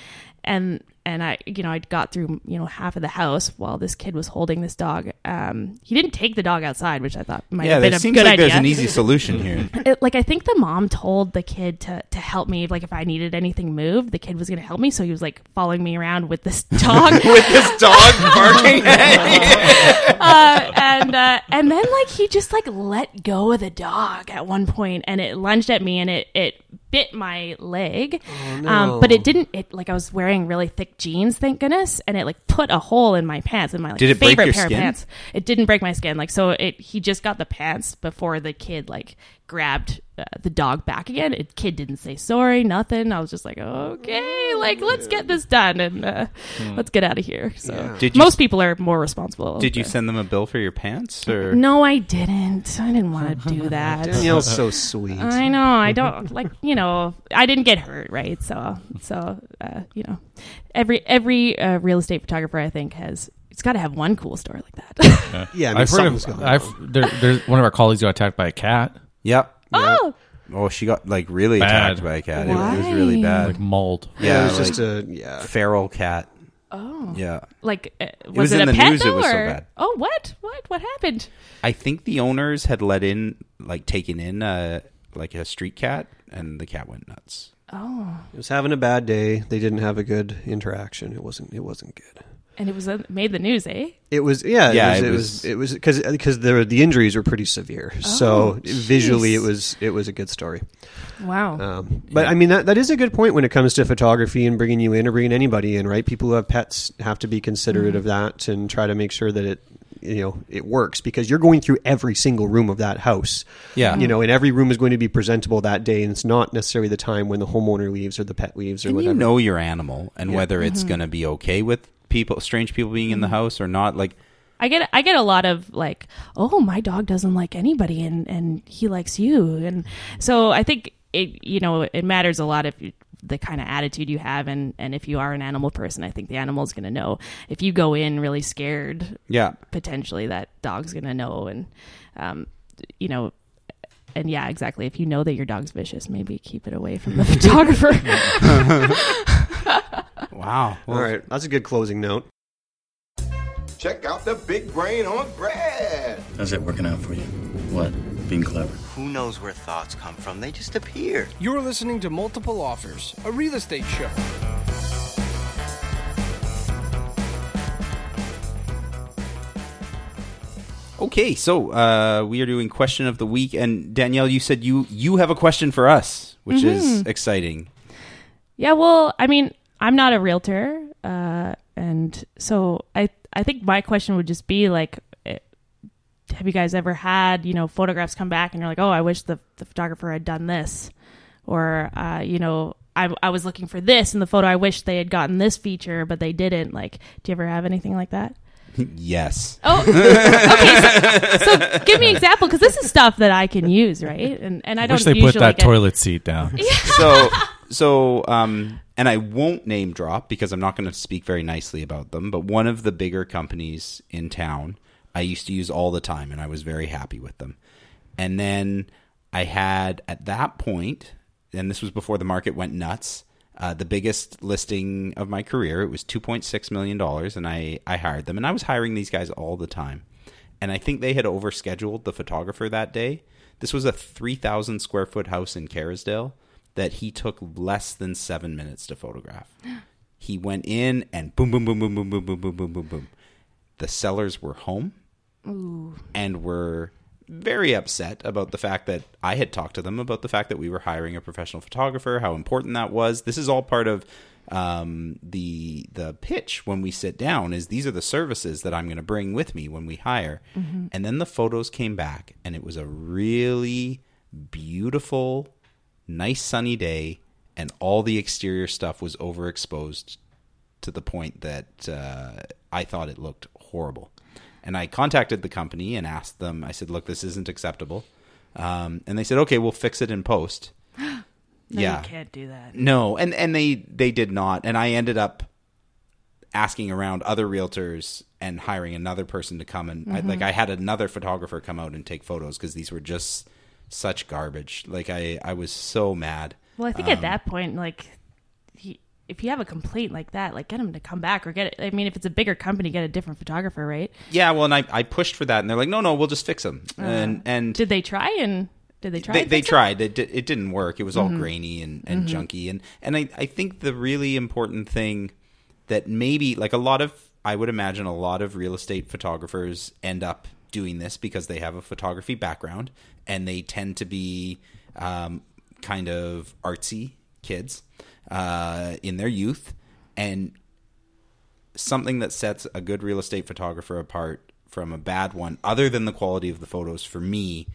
And and I you know I got through you know half of the house while this kid was holding this dog. Um he didn't take the dog outside which I thought might yeah, have been a seems good like idea. there's an easy solution here. [LAUGHS] it, like I think the mom told the kid to to help me like if I needed anything moved the kid was going to help me so he was like following me around with this [LAUGHS] dog. [LAUGHS] With this dog barking uh, and uh, and then like he just like let go of the dog at one point and it lunged at me and it it bit my leg. Um, but it didn't it like I was wearing really thick jeans thank goodness and it like put a hole in my pants in my like Did it break favorite your pair skin? of pants. It didn't break my skin like so it he just got the pants before the kid like grabbed uh, the dog back again it kid didn't say sorry nothing I was just like okay like let's get this done and uh, Hmm. let's get out of here so Did you- most people are more responsible Did you send them a bill for your pants? Or no, I didn't. I didn't want to [LAUGHS] do that. Danielle's so sweet. I know. I don't like. You know, I didn't get hurt, right? So, so uh, you know, every every uh, real estate photographer, I think, has it's got to have one cool story like that. Yeah, [LAUGHS] I mean, I've heard something's of. going I've there, there's one of our colleagues got attacked by a cat. Yep. Oh, Oh, she got like really Bad. attacked by a cat. It, it was really Why? bad. Like mauled. yeah, it was like just a yeah. feral cat. oh, Yeah. Like, uh, was, was it in a the pet news, it though, was so or bad. oh, what, what, what happened? I think the owners had let in, like, taken in uh, like a street cat, and the cat went nuts. Oh, It was having a bad day. They didn't have a good interaction. It wasn't. It wasn't good. And it was uh, made the news, eh? It was yeah, Yeah, it it was was- it was because because the the injuries were pretty severe. so Oh, visually, it was it was a good story. Wow. Um, but I mean that that is a good point when it comes to photography and bringing you in or bringing anybody in, right? People who have pets have to be considerate Mhm. of that and try to make sure that it you know it works because you're going through every single room of that house. Yeah. you know, and every room is going to be presentable that day, and it's not necessarily the time when the homeowner leaves or the pet leaves or and whatever. you know your animal and Yeah. whether it's Mhm. going to be okay with people, strange people being in the house or not. Like, I get I get a lot of like, oh, my dog doesn't like anybody, and and he likes you, and so I think it you know it matters a lot if you, the kind of attitude you have, and and if you are an animal person, I think the animal's going to know. If you go in really scared, Yeah. potentially that dog's going to know, and um, you know. And yeah, exactly. If you know that your dog's vicious, maybe keep it away from the [LAUGHS] photographer. [LAUGHS] wow. [LAUGHS] All right, that's a good closing note. Check out the big brain on Brad. How's that working out for you? What? Being clever. Who knows where thoughts come from? They just appear. You're listening to Multiple Offers, a real estate show. Okay, so uh, we are doing question of the week, and Danielle, you said you you have a question for us, which is Mhm. exciting. Yeah, well, I mean, I'm not a realtor, uh, and so I I think my question would just be like, eh, have you guys ever had you know photographs come back and you're like, oh, I wish the the photographer had done this, or uh, you know. I, I was looking for this in the photo. I wish they had gotten this feature, but they didn't. Like, do you ever have anything like that? [LAUGHS] yes. Oh, okay. So, so give me an example because this is stuff that I can use, right? And and I I don't wish they usually put that get- toilet seat down. [LAUGHS] Yeah. so so um and I won't name drop because I'm not going to speak very nicely about them, but one of the bigger companies in town I used to use all the time and I was very happy with them. And then I had at that point and this was before the market went nuts. Uh, the biggest listing of my career. It was two point six million dollars, and I I hired them, and I was hiring these guys all the time. And I think they had overscheduled the photographer that day. This was a three thousand square foot house in Kerrisdale that he took less than seven minutes to photograph. he went in and boom, boom, boom, boom, boom, boom, boom, boom, boom, boom, boom. The sellers were home Ooh. and were very upset about the fact that I had talked to them about the fact that we were hiring a professional photographer, how important that was. This is all part of um, the the pitch when we sit down. Is these are the services that I'm going to bring with me when we hire. Mhm. And then the photos came back, and it was a really beautiful, nice sunny day, and all the exterior stuff was overexposed to the point that uh, I thought it looked horrible. And I contacted the company and asked them. I said, "Look, this isn't acceptable." Um, and they said, "Okay, we'll fix it in post." [GASPS] No, yeah, you can't do that. No, and and they they did not. And I ended up asking around other realtors and hiring another person to come and I, Mhm. like I had another photographer come out and take photos because these were just such garbage. Like I I was so mad. Well, I think at Um, that point, like, he, if you have a complaint like that, like, get him to come back or get it. I mean, if it's a bigger company, get a different photographer, right? Yeah, well, and I, I pushed for that, and they're like, no, no, we'll just fix them. and and did they try and did they try? They, they it? tried. It, it didn't work. It was all Mhm. grainy and, and Mhm. junky. And and I, I think the really important thing that maybe like a lot of I would imagine a lot of real estate photographers end up doing this because they have a photography background and they tend to be um, kind of artsy kids uh, in their youth and something that sets a good real estate photographer apart from a bad one, other than the quality of the photos, for me,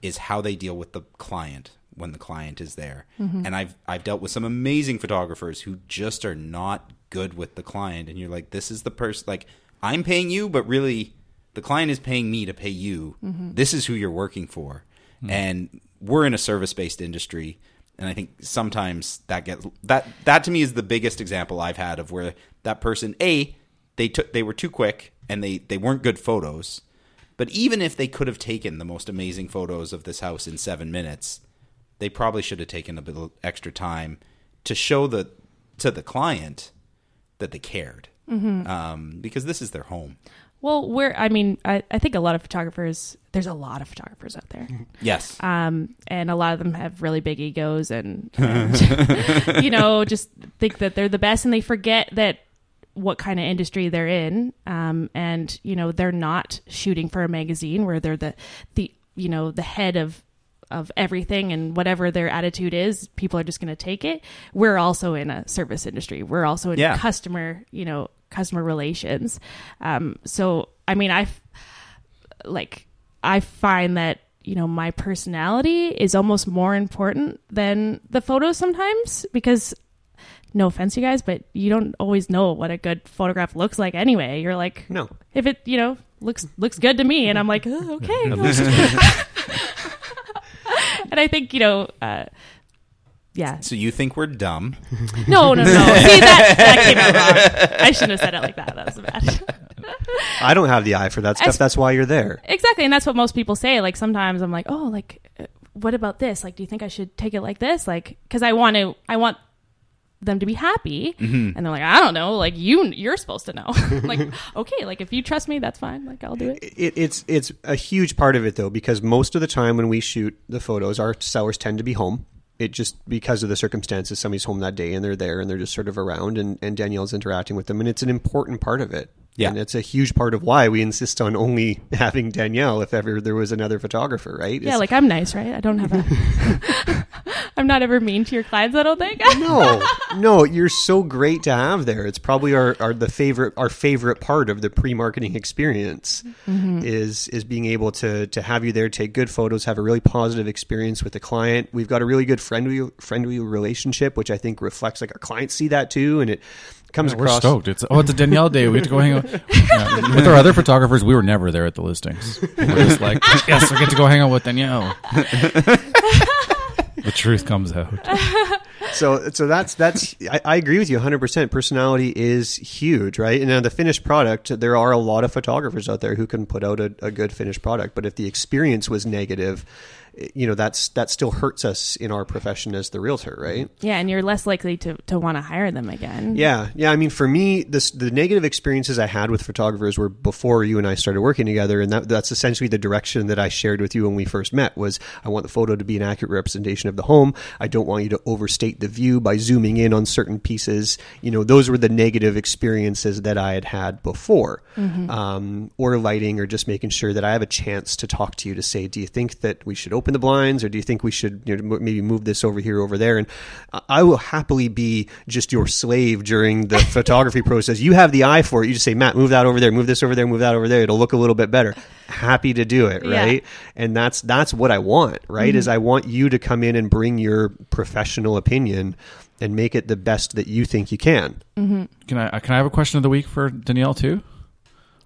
is how they deal with the client when the client is there. Mhm. And I've I've dealt with some amazing photographers who just are not good with the client, and you're like, this is the person. Like I'm paying you, but really, the client is paying me to pay you. Mhm. This is who you're working for, and we're in a service based industry. And I think sometimes that gets that that to me is the biggest example I've had of where that person a they took they were too quick and they they weren't good photos. But even if they could have taken the most amazing photos of this house in seven minutes, they probably should have taken a bit of extra time to show the to the client that they cared, Mhm. um, because this is their home. Well, we're. I mean, I, I think a lot of photographers. There's a lot of photographers out there. [LAUGHS] Yes. Um, and a lot of them have really big egos, and, [LAUGHS] and [LAUGHS] you know, just think that they're the best, and they forget that what kind of industry they're in, um, and you know they're not shooting for a magazine where they're the the you know the head of of everything and whatever their attitude is, people are just going to take it. We're also in a service industry. We're also in Yeah. customer, you know, customer relations. Um, so I mean, I f- like I find that you know my personality is almost more important than the photos sometimes because no offense you guys but you don't always know what a good photograph looks like anyway you're like No. if it you know looks looks good to me and i'm like oh, okay [LAUGHS] [LAUGHS] and i think you know uh yeah So you think we're dumb? [LAUGHS] no no no [LAUGHS] see that that came out wrong i shouldn't have said it like that that was bad [LAUGHS] I don't have the eye for that stuff. As- That's why you're there. Exactly, and that's what most people say. Like sometimes I'm like, oh, like, uh, what about this? Like, do you think I should take it like this? Like, because I want to, I want them to be happy, Mm-hmm. Mhm. and they're like, I don't know, like you, you're supposed to know. like, okay, like if you trust me, that's fine. Like I'll do it. It, it's it's a huge part of it though because most of the time when we shoot the photos, our sellers tend to be home. It just because of the circumstances, somebody's home that day and they're there and they're just sort of around, and, and Danielle's interacting with them, and it's an important part of it. Yeah. and it's a huge part of why we insist on only [LAUGHS] having Danielle if ever there was another photographer, right? Yeah, It's- like I'm nice, right? I don't have a. [LAUGHS] I'm not ever mean to your clients. I don't think. no, [LAUGHS] no, you're so great to have there. It's probably our, our the favorite our favorite part of the pre marketing experience Mhm. is is being able to to have you there, take good photos, have a really positive experience with the client. We've got a really good friendly friendly relationship, which I think reflects like our clients see that too, and it comes Yeah, we're across. stoked. It's oh, it's a Danielle day. We get to go hang out [LAUGHS] Yeah. with our other photographers. We were never there at the listings. We're just like, yes, we get to go hang out with Danielle. [LAUGHS] the truth comes out. [LAUGHS] so so that's that's I, I agree with you 100% personality is huge right and now the finished product there are a lot of photographers out there who can put out a, a good finished product but if the experience was negative you know that's that still hurts us in our profession as the realtor right Yeah, and you're less likely to to want to hire them again. yeah, yeah. I mean, for me, this the negative experiences I had with photographers were before you and I started working together, and that, that's essentially the direction that I shared with you when we first met. Was I want the photo to be an accurate representation of the home. I don't want you to overstate the view by zooming in on certain pieces. You know, those were the negative experiences that I had had before, Mhm. um, or lighting, or just making sure that I have a chance to talk to you to say, do you think that we should open the blinds, or do you think we should you know, maybe move this over here, over there? And I- I will happily be just your slave during the [LAUGHS] photography process. You have the eye for it. You just say, Matt, move that over there, move this over there, move that over there. It'll look a little bit better. Happy to do it, Yeah. right? And that's that's what I want, right? Mhm. Is I want you to come in and bring your professional opinion and make it the best that you think you can. Mm-hmm. Can I can I have a question of the week for Danielle too?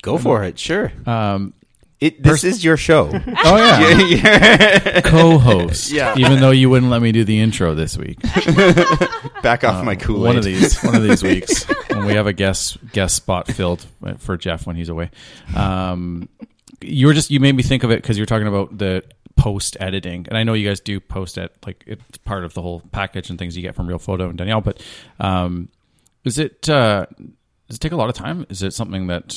Go for it. Sure. Um, It, this is your show. [LAUGHS] Oh yeah, [LAUGHS] Yeah. [LAUGHS] co-host. Yeah. Even though you wouldn't let me do the intro this week. Back off Um, my Kool-Aid. One of these, one of these weeks when we have a guest guest spot filled for Jeff when he's away. Um, you were just you made me think of it because you're talking about the post editing, and I know you guys do post ed like it's part of the whole package and things you get from Real Photo and Danielle. But um, is it uh, does it take a lot of time? Is it something that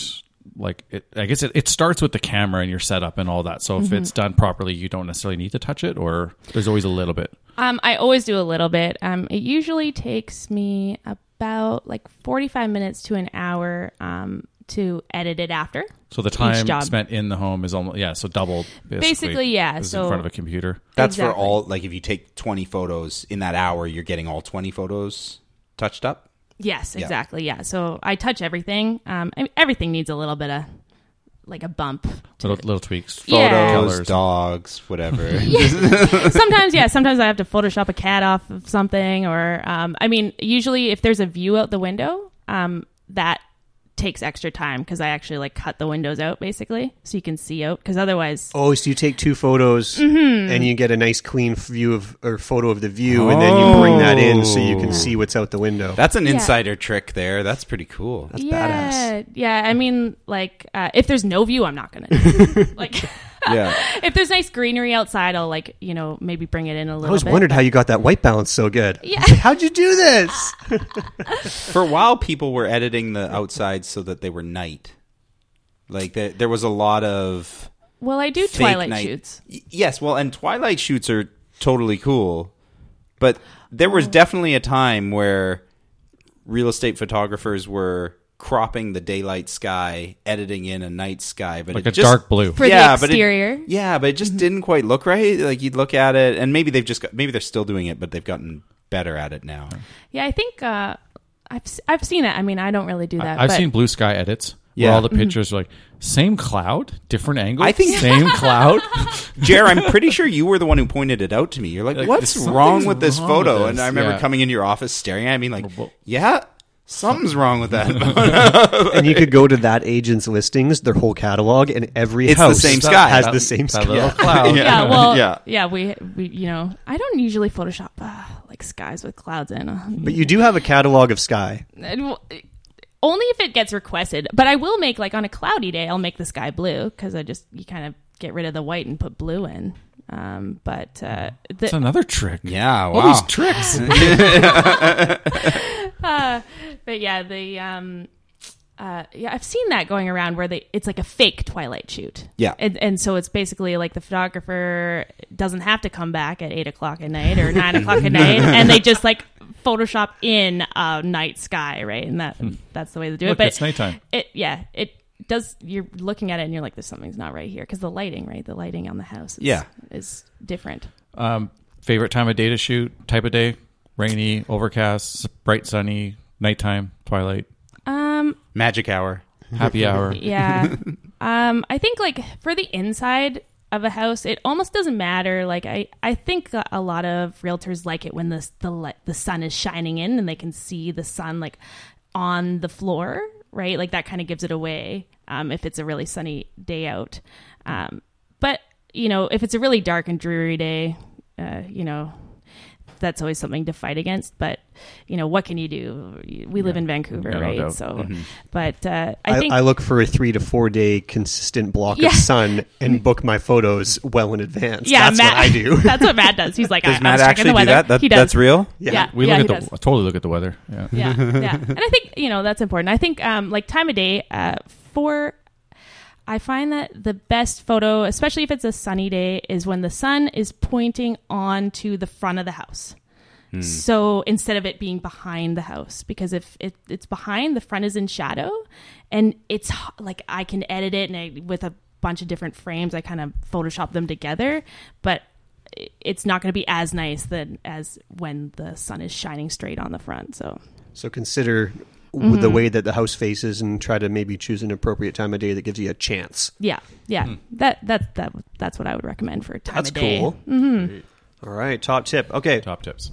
like it, I guess it, it starts with the camera and your setup and all that. So if Mhm. it's done properly, you don't necessarily need to touch it, or there's always a little bit. Um, I always do a little bit. Um, it usually takes me about like 45 minutes to an hour um, to edit it after. So the time spent in the home is almost yeah, so double basically. Basically, yeah, so- in front of a computer. That's for all. Like, if you take twenty photos in that hour, you're getting all twenty photos touched up. Yes, exactly. Yeah. So I touch everything. Um, I mean, everything needs a little bit of like a bump. Little little tweaks. Yeah. Photos, Colors. dogs, whatever. [LAUGHS] sometimes, yeah. Sometimes I have to Photoshop a cat off of something, or um, I mean, usually if there's a view out the window, um, that takes extra time because I actually like cut the windows out basically so you can see out because otherwise, Oh, so you take two photos Mhm. and you get a nice clean view of or photo of the view, and then you bring that in so you Oh. can see what's out the window. That's an Yeah. insider trick there. That's pretty cool. That's yeah, yeah. I mean, like uh, if there's no view, I'm not gonna do [LAUGHS] like. [LAUGHS] Yeah. [LAUGHS] if there's nice greenery outside, I'll like you know maybe bring it in a little. I always bit, wondered but- how you got that white balance so good. Yeah. How'd you do this? [LAUGHS] For a while, people were editing the outside so that they were night. Like there, there was a lot of Well, I do twilight night- shoots. Y- Yes, well, and twilight shoots are totally cool, but there Oh. was definitely a time where real estate photographers were cropping the daylight sky, editing in a night sky, but Like it a just- dark blue. For the yeah, but it- exterior. yeah, but it just didn't quite look right. Like you'd look at it, and maybe they've just got, maybe they're still doing it, but they've gotten better at it now. Yeah, I think uh, I've s- I've seen it. I mean, I don't really do that. I've but seen blue sky edits Yeah. where all the Mhm. pictures are like same cloud, different angle. I think- same [LAUGHS] cloud. Jer, I'm pretty sure you were the one who pointed it out to me. You're like, Like, "What's wrong with this wrong photo?" with And I remember yeah. coming into your office, staring at me, like, "Yeah, something's wrong with that." [LAUGHS] and you could go to that agent's listings, their whole catalog, and every It's the house same sky. has the same sky. little cloud. yeah, Yeah. well, Yeah. yeah, we, we, you know, I don't usually Photoshop uh, like skies with clouds in. Uh, But you do have a catalog of sky. and well, only if it gets requested. But I will make like on a cloudy day, I'll make the sky blue because I just you kind of get rid of the white and put blue in. Um, but uh, the, That's another trick. Yeah, wow. All these tricks. [LAUGHS] [LAUGHS] uh, but yeah, the um, uh, yeah, I've seen that going around where they it's like a fake Twilight shoot. Yeah. and, and so it's basically like the photographer doesn't have to come back at eight o'clock at night or nine o'clock at night, [LAUGHS] and they just like Photoshop in a night sky, right? And that that's the way to do. Look, it. But it's nighttime. It yeah, it does. You're looking at it and you're like, there's something's not right here because the lighting, right? The lighting on the house, is, Yeah. is different. Um, favorite time of day to shoot? Type of day? Rainy, overcast, bright, sunny, nighttime, twilight, Um, Magic hour, happy [LAUGHS] hour. Yeah. um, I think like for the inside of a house, it almost doesn't matter. Like I, I think a- a lot of realtors like it when the the the sun is shining in and they can see the sun like on the floor, right? Like that kind of gives it away. Um, if it's a really sunny day out, um, but you know, if it's a really dark and dreary day, uh, you know, that's always something to fight against. But you know, what can you do? We live in Vancouver, no right? doubt. So, Mhm. but uh, I I, think I look for a three to four day consistent block Yeah. of sun and [LAUGHS] book my photos well in advance. Yeah, that's Matt, what I do. [LAUGHS] that's what Matt does. He's like, Does I, Matt I was checking actually the do weather. that? That- he does. that's real? Yeah, we yeah, look at the does. totally look at the weather. Yeah, yeah, yeah. [LAUGHS] And I think you know that's important. I think um, like time of day uh, for. I find that the best photo, especially if it's a sunny day, is when the sun is pointing on to the front of the house. Hmm. So instead of it being behind the house, because if it, it's behind, the front is in shadow, and it's like I can edit it and I, with a bunch of different frames, I kind of Photoshop them together, but it's not going to be as nice than as when the sun is shining straight on the front. So So consider w the Mhm. way that the house faces and try to maybe choose an appropriate time of day that gives you a chance. yeah, yeah, that that that that's what I would recommend for a time That's of day. That's cool. hmm All right, top tip. Okay, top tips.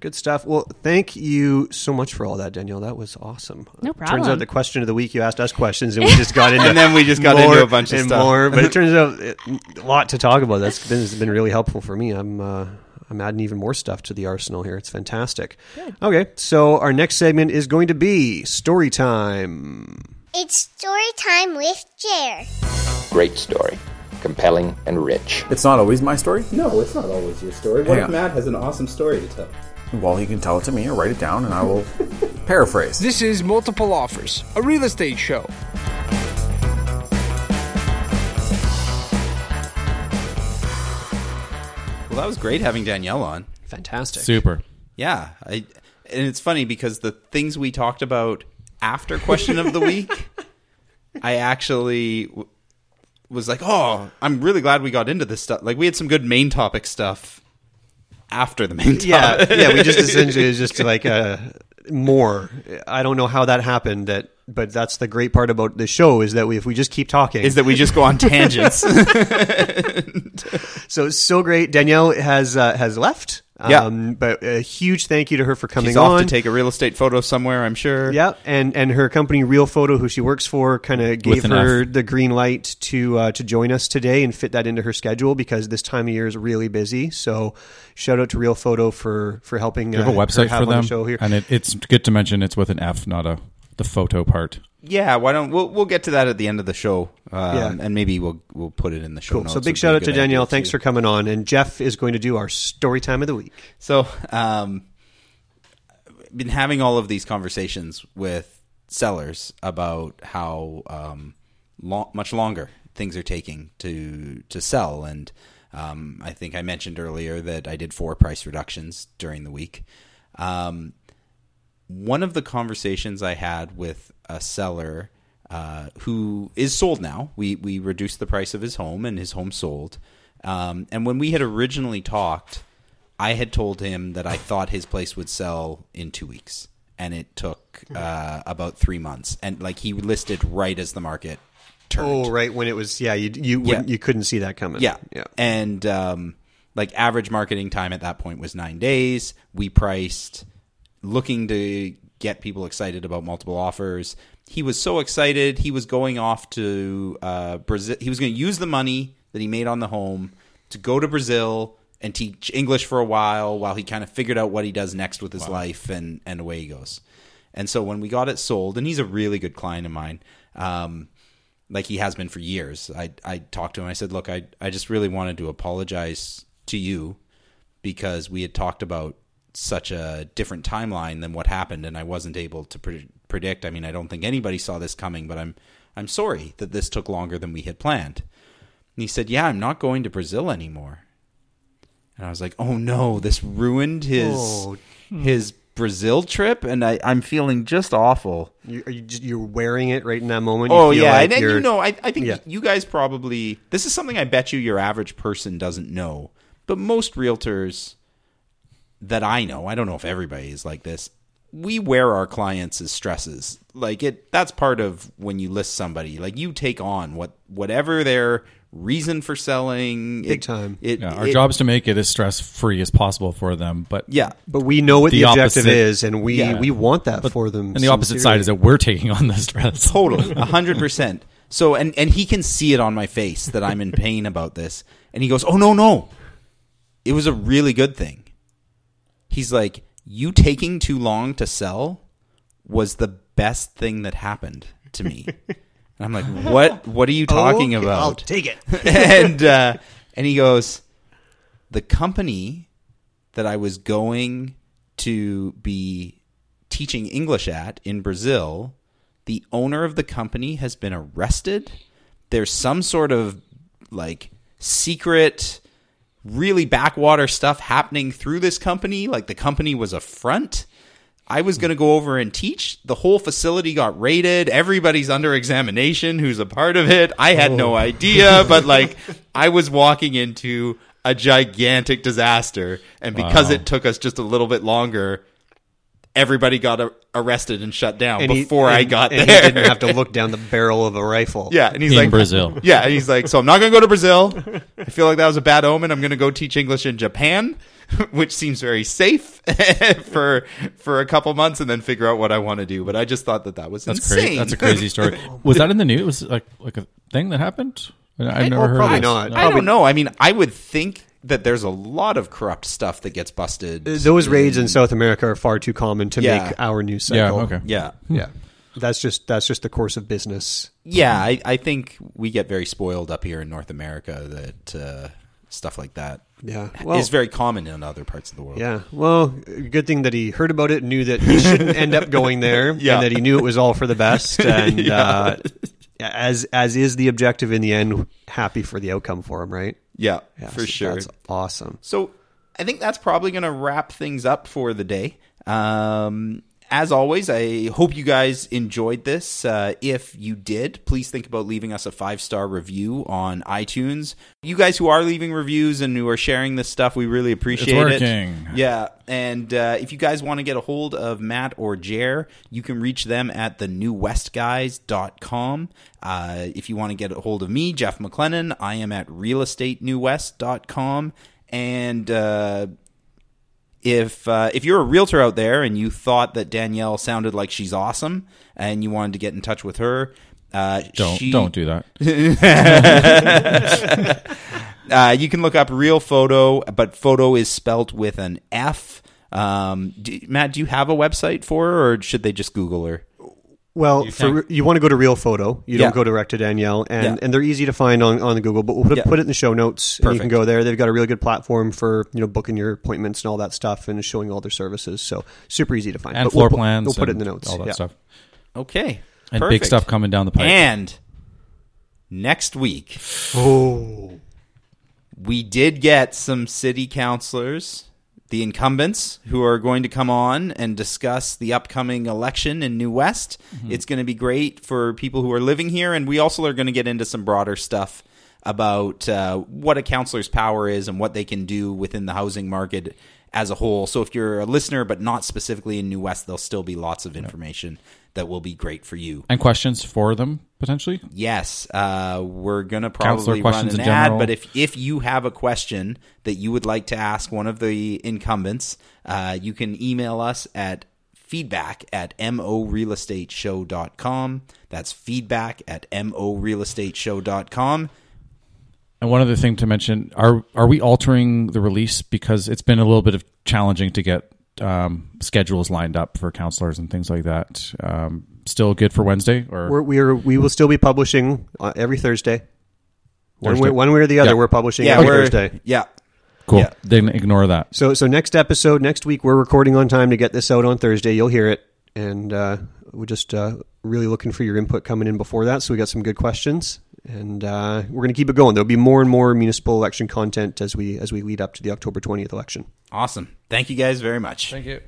Good stuff. Well, thank you so much for all that, Danielle. That was awesome. No problem. Turns out the question of the week you asked us questions, and we just got [LAUGHS] into And then we just got more into a bunch of and stuff. more. But it [LAUGHS] turns out it- a lot to talk about. That's been, has been really helpful for me. I'm uh, I'm adding even more stuff to the arsenal here. It's fantastic. Okay, so our next segment is going to be story time. It's story time with Jer. Great story. Compelling and rich. It's not always my story. No, it's not always your story. What Hang if on. Matt has an awesome story to tell? Well, he can tell it to me or write it down, and I will [LAUGHS] paraphrase. This is Multiple Offers, a real estate show. Well, that was great having Danielle on. Fantastic. Super. Yeah, I, and it's funny because the things we talked about after question of the [LAUGHS] week, I actually w- was like, "Oh, I'm really glad we got into this stuff." Like we had some good main topic stuff after the main Yeah, topic. yeah. We just [LAUGHS] essentially just like uh, more. I don't know how that happened. That, but that's the great part about the show is that we, if we just keep talking, Is that we just go on [LAUGHS] tangents. so it's so great. Danielle has uh, has left. Yeah. Um, but a huge thank you to her for coming She's on. off to take a real estate photo somewhere, I'm sure. Yeah, and and her company Real Photo, who she works for, kind of gave With her F. the green light to uh, to join us today and fit that into her schedule because this time of year is really busy. So shout out to Real Photo for for helping. You have a uh, her website have for them, the show here. and it, it's good to mention it's with an F, not a the photo part. Yeah, why don't we'll we'll get to that at the end of the show, um, Yeah. and maybe we'll we'll put it in the show Cool. notes. So big shout out to good Danielle. Thanks too. for coming on. And Jeff is going to do our story time of the week. So, um, been having all of these conversations with sellers about how um, lo- much longer things are taking to to sell, and um, I think I mentioned earlier that I did four price reductions during the week. Um, one of the conversations I had with a seller uh, who is sold now. We we reduced the price of his home, and his home sold. Um, and when we had originally talked, I had told him that I thought his place would sell in two weeks, and it took uh, about three months. And like he listed right as the market turned. Oh, right when it was yeah you you Yeah. you couldn't see that coming. Yeah. yeah. And um, like average marketing time at that point was nine days. We priced looking to get people excited about multiple offers. He was so excited. He was going off to uh, Brazil. He was going to use the money that he made on the home to go to Brazil and teach English for a while while he kind of figured out what he does next with his life and, and away he goes. And so when we got it sold, and he's a really good client of mine, um, like he has been for years. I I talked to him. I said, "Look, I I just really wanted to apologize to you because we had talked about such a different timeline than what happened, and I wasn't able to pre- predict. I mean, I don't think anybody saw this coming, but I'm I'm sorry that this took longer than we had planned." And he said, "Yeah, I'm not going to Brazil anymore." And I was like, "Oh no, this ruined his Oh. Hmm. his Brazil trip, and I I'm feeling just awful." You, are you just, you're wearing it right in that moment. You Oh yeah, like and then you're- you know, I, I think Yeah. you guys probably this is something I bet you your average person doesn't know, but most realtors that I know, I don't know if everybody is like this. We wear our clients as stresses. Like it that's part of when you list somebody. Like you take on what whatever their reason for selling. Big it- time. It, Yeah, our it- job is to make it as stress free as possible for them. But Yeah. But we know what the, objective opposite- is, and we Yeah. we want that But- for them. And the opposite side is that we're taking on the stress. [LAUGHS] Totally, a hundred percent. So, and and he can see it on my face that I'm in pain about this, and he goes, "Oh no, no, it was a really good thing." He's like, "You taking too long to sell was the best thing that happened to me." [LAUGHS] And I'm like, "What? What are you talking Okay, about?" I'll take it. [LAUGHS] and uh, and he goes, "The company that I was going to be teaching English at in Brazil, the owner of the company has been arrested. There's some sort of like secret, really backwater stuff happening through this company. Like the company was a front." I was going to go over and teach. The whole facility got raided. Everybody's under examination who's a part of it. I had no Oh. idea, but like [LAUGHS] I was walking into a gigantic disaster. And because Wow. it took us just a little bit longer, everybody got a- arrested and shut down And he- before I got and there. He didn't have to look down the [LAUGHS] barrel of a rifle. Yeah, and he's In like Brazil. Yeah, and he's like, so I'm not going to go to Brazil. I feel like that was a bad omen. I'm going to go teach English in Japan, [LAUGHS] which seems very safe [LAUGHS] for for a couple months, and then figure out what I want to do. But I just thought that that was That's insane. crazy. That's a crazy story. Was that in the news? Was it like like a thing that happened? I've never oh, heard. probably of this. not. No. I don't know. I mean, I would think that there's a lot of corrupt stuff that gets busted. Those raids in South America are far too common to Yeah. make our news Yeah, cycle. okay. Yeah. yeah. That's just that's just the course of business. Yeah, I, I think we get very spoiled up here in North America that uh, stuff like that Yeah, is well- very common in other parts of the world. Yeah. Well, good thing that he heard about it, and knew that he shouldn't end up going there, [LAUGHS] Yeah. and that he knew it was all for the best. [LAUGHS] And Yeah. uh, as as is the objective in the end, happy for the outcome for him, right? Yeah, Yeah, for so sure. That's awesome. So I think that's probably going to wrap things up for the day. Um, as always, I hope you guys enjoyed this. Uh, if you did, please think about leaving us a five star review on iTunes. You guys who are leaving reviews and who are sharing this stuff, we really appreciate it. working. Yeah, and uh, if you guys want to get a hold of Matt or Jer, you can reach them at thenewwestguys.com. Uh, if you want to get a hold of me, Jeff McLennan, I am at realestatenewwest.com. And uh, if uh, if you're a realtor out there and you thought that Danielle sounded like she's awesome and you wanted to get in touch with her, uh, Don't she- don't do that. [LAUGHS] [LAUGHS] uh, you can look up real photo, but photo is spelt with an F. Um, do, Matt, do you have a website for her, or should they just Google her? Well, You for you want to go to Real Photo, you Yeah. don't go direct to Danielle, and, Yeah. and they're easy to find on, on the Google. But we'll put, Yeah. put it in the show notes, and you can go there. They've got a really good platform for you know booking your appointments and all that stuff, and showing all their services. So super easy to find. And But floor we'll, plans. We'll put it in the notes. All that yeah. stuff. Okay, And big stuff coming down the pipe. And next week, Oh, we did get some city councilors. The incumbents who are going to come on and discuss the upcoming election in New West. Mm-hmm. It's going to be great for people who are living here, and we also are going to get into some broader stuff about uh, what a councilor's power is and what they can do within the housing market as a whole. So if you're a listener but not specifically in New West, there'll still be lots of information that will be great for you. And questions for them potentially. Yes, uh, we're gonna probably run questions an ad. general. But if if you have a question that you would like to ask one of the incumbents, uh, you can email us at feedback at morealestateshow.com. That's feedback at morealestateshow.com. And one other thing to mention: are are we altering the release because it's been a little bit of challenging to get um, schedules lined up for councilors and things like that? Um, still good for Wednesday, or We're, we're we will still be publishing uh, every Thursday. One way, one way or the other, Yeah. we're publishing Yeah, every we're- Thursday. Yeah. cool? Yeah. Then ignore that. So so next episode next week we're recording on time to get this out on Thursday. You'll hear it, and uh, we're just uh, really looking for your input coming in before that. So we got some good questions, and uh, we're going to keep it going. There'll be more and more municipal election content as we as we lead up to the October twentieth election. Awesome. Thank you guys very much. Thank you.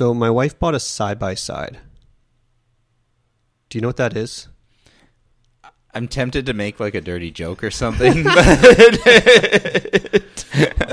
So my wife bought a side by side. Do you know what that is? I'm tempted to make like a dirty joke or something, [LAUGHS] but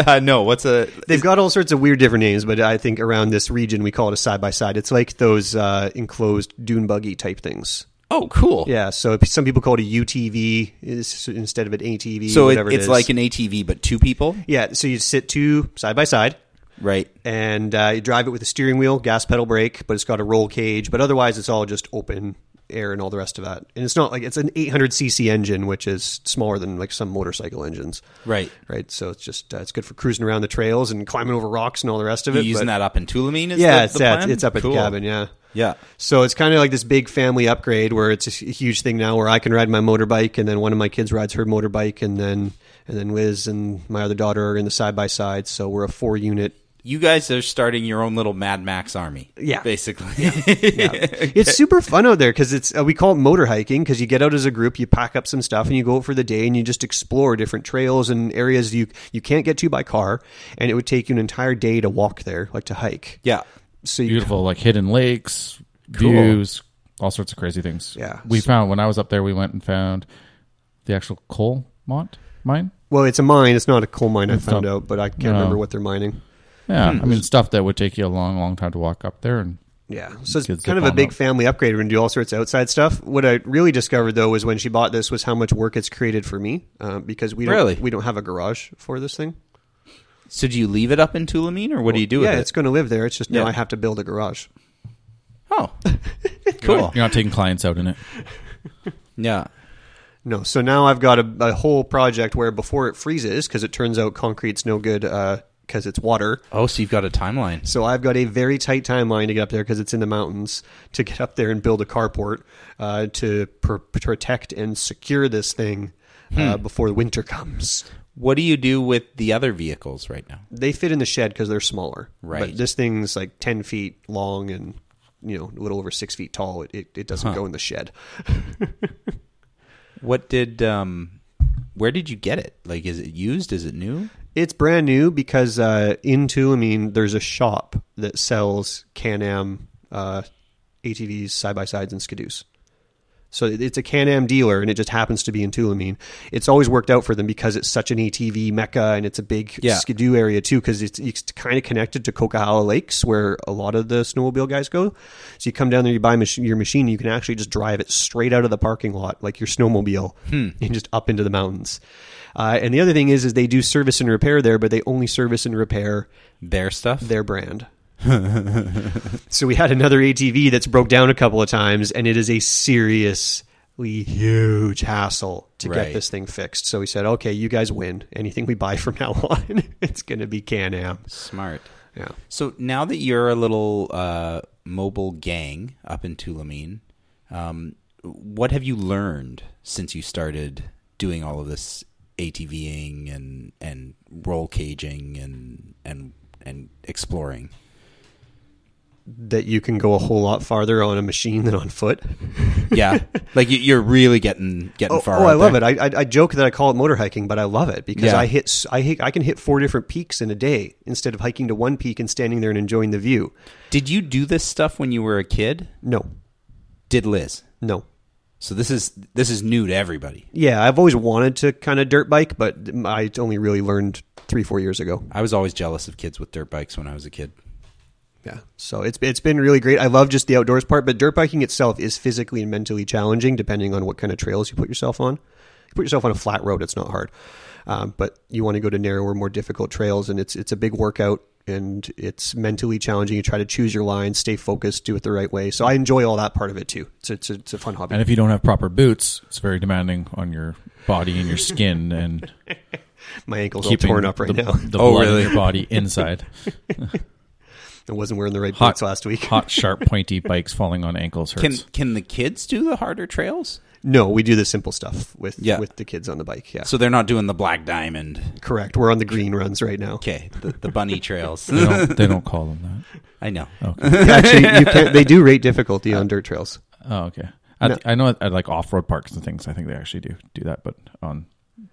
[LAUGHS] uh, no. What's a? They've got all sorts of weird different names, but I think around this region we call it a side by side. It's like those uh, enclosed dune buggy type things. Oh, cool. Yeah, so some people call it a UTV instead of an ATV. So it, it's like an ATV, but two people. yeah. So you sit two side by side, Right. and uh, you drive it with a steering wheel, gas pedal brake, but it's got a roll cage. But otherwise, it's all just open air and all the rest of that. And it's not like it's an 800 cc engine, which is smaller than like some motorcycle engines. Right. Right. So it's just uh, it's good for cruising around the trails and climbing over rocks and all the rest of You it. using but- that up in Tulameen? Is yeah, the, it's, the yeah, it's up at Cool. the cabin. Yeah. Yeah. So it's kind of like this big family upgrade where it's a huge thing now where I can ride my motorbike and then one of my kids rides her motorbike and then and then Liz and my other daughter are in the side by side. So we're a four unit. You guys are starting your own little Mad Max army. Yeah. basically. [LAUGHS] It's super fun out there because it's uh, we call it motor hiking because you get out as a group, you pack up some stuff, and you go out for the day and you just explore different trails and areas you you can't get to by car, and it would take you an entire day to walk there, like to hike. Yeah. So you Beautiful, like hidden lakes, Cool. views, all sorts of crazy things. Yeah. we found when I was up there, we went and found the actual coal mont mine. Well, it's a mine. It's not a coal mine. I found not- out, but I can't No. remember what they're mining. Yeah, Hmm. I mean stuff that would take you a long, long time to walk up there, and Yeah, so it's kids kind of a on big up. family upgrade. We're gonna do all sorts of outside stuff. What I really discovered though was when she bought this was how much work it's created for me uh, because we don't Really? we don't have a garage for this thing. So do you leave it up in Tulameen, or what do you do yeah, with it? it's going to live there. It's just now Yeah. I have to build a garage. Oh, [LAUGHS] you're you're not taking clients out in it. Yeah. No, so now I've got a, a whole project where before it freezes, because it turns out concrete's no good because it's water. Oh, so you've got a timeline. So I've got a very tight timeline to get up there because it's in the mountains to get up there and build a carport uh, to pr- protect and secure this thing uh, Hmm. before the winter comes. What do you do with the other vehicles right now? They fit in the shed because they're smaller. Right. But this thing's like ten feet long and you know a little over six feet tall. It it, it doesn't Huh. go in the shed. [LAUGHS] What did um where did you get it? Like is it used? Is it new? It's brand new because uh, I mean there's a shop that sells Can-Am uh, ATVs, side by sides, and skidoos. So it's a Can-Am dealer, and it just happens to be in Tulameen. It's always worked out for them because it's such an ATV mecca, and it's a big Yeah. skidoo area too. Because it's, it's kind of connected to Coquihalla Lakes, where a lot of the snowmobile guys go. So you come down there, you buy mach- your machine, you can actually just drive it straight out of the parking lot, like your snowmobile, Hmm. and just up into the mountains. Uh, and the other thing is, is they do service and repair there, but they only service and repair Their stuff? their brand. [LAUGHS] so we had another ATV that's broke down a couple of times, and it is a seriously huge hassle to Right. get this thing fixed. So we said, okay, you guys win. Anything we buy from [LAUGHS] now on, it's going to be Can-Am. Smart. Yeah. So now that you're a little uh, mobile gang up in Tulameen, um, what have you learned since you started doing all of this ATVing and and roll caging and and and exploring. that you can go a whole lot farther on a machine than on foot. Yeah, [LAUGHS] like you- you're really getting getting oh, far. oh, I love there. it. I, I I joke that I call it motor hiking, but I love it because Yeah. I hit I hit I can hit four different peaks in a day instead of hiking to one peak and standing there and enjoying the view. Did you do this stuff when you were a kid? No. Did Liz? No. So this is this is new to everybody. Yeah, I've always wanted to kind of dirt bike, but I only really learned three four years ago. I was always jealous of kids with dirt bikes when I was a kid. Yeah, so it's it's been really great. I love just the outdoors part, but dirt biking itself is physically and mentally challenging, depending on what kind of trails you put yourself on. You put yourself on a flat road, it's not hard, um, but you want to go to narrower, more difficult trails, and it's it's a big workout and it's mentally challenging. You try to choose your lines, stay focused, do it the right way. So I enjoy all that part of it too. It's it's a, it's a fun hobby. And if you don't have proper boots, it's very demanding on your body and your skin and [LAUGHS] My ankle's all keeping torn up right the, now. The Oh, blood really? in your body inside. [LAUGHS] [LAUGHS] I wasn't wearing the right hot, boots last week. hot, sharp, pointy bikes falling on ankles hurts. Can can the kids do the harder trails? No, we do the simple stuff with Yeah. with the kids on the bike. Yeah, So they're not doing the black diamond. correct. We're on the green runs right now. Okay, the, the bunny [LAUGHS] trails. they, don't, they don't [LAUGHS] call them that. I know. Okay. [LAUGHS] Actually, you can, they do rate difficulty on uh, dirt trails. Oh, okay. I, No. I know at, at like off-road parks and things, I think they actually do do that, but on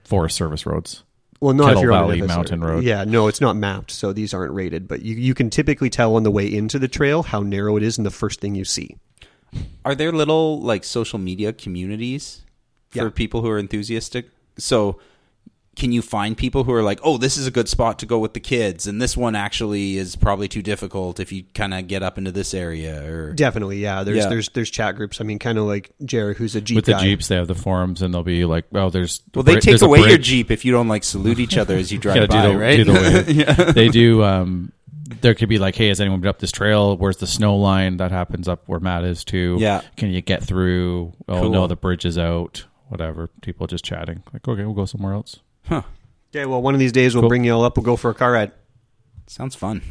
Forest Service roads. Well, not Kettle if you're Valley on a Mountain Road. Yeah, no, it's not mapped, so these aren't rated. But you you can typically tell on the way into the trail how narrow it is, and the first thing you see. Are there little like social media communities for Yeah. people who are enthusiastic? So can you find people who are like, "Oh, this is a good spot to go with the kids, and this one actually is probably too difficult if you kind of get up into this area?" Or Definitely, yeah. There's Yeah. there's there's chat groups. I mean, kind of like Jared, who's a Jeep With the guy. Jeeps, they have the forums, and they'll be like, "Oh, there's well, they bri- take away your jeep if you don't like salute each other as you [LAUGHS] drive Yeah, by, do the, right? Do the wave. Yeah. They do. Um, there could be like, "Hey, has anyone been up this trail? Where's the snow line that happens up where Matt is too? Yeah. can you get through? Oh Cool. no, the bridge is out. Whatever. People just chatting. Like, okay, we'll go somewhere else. Huh. Okay, well, one of these days we'll Cool. bring you all up. We'll go for a car ride. Sounds fun.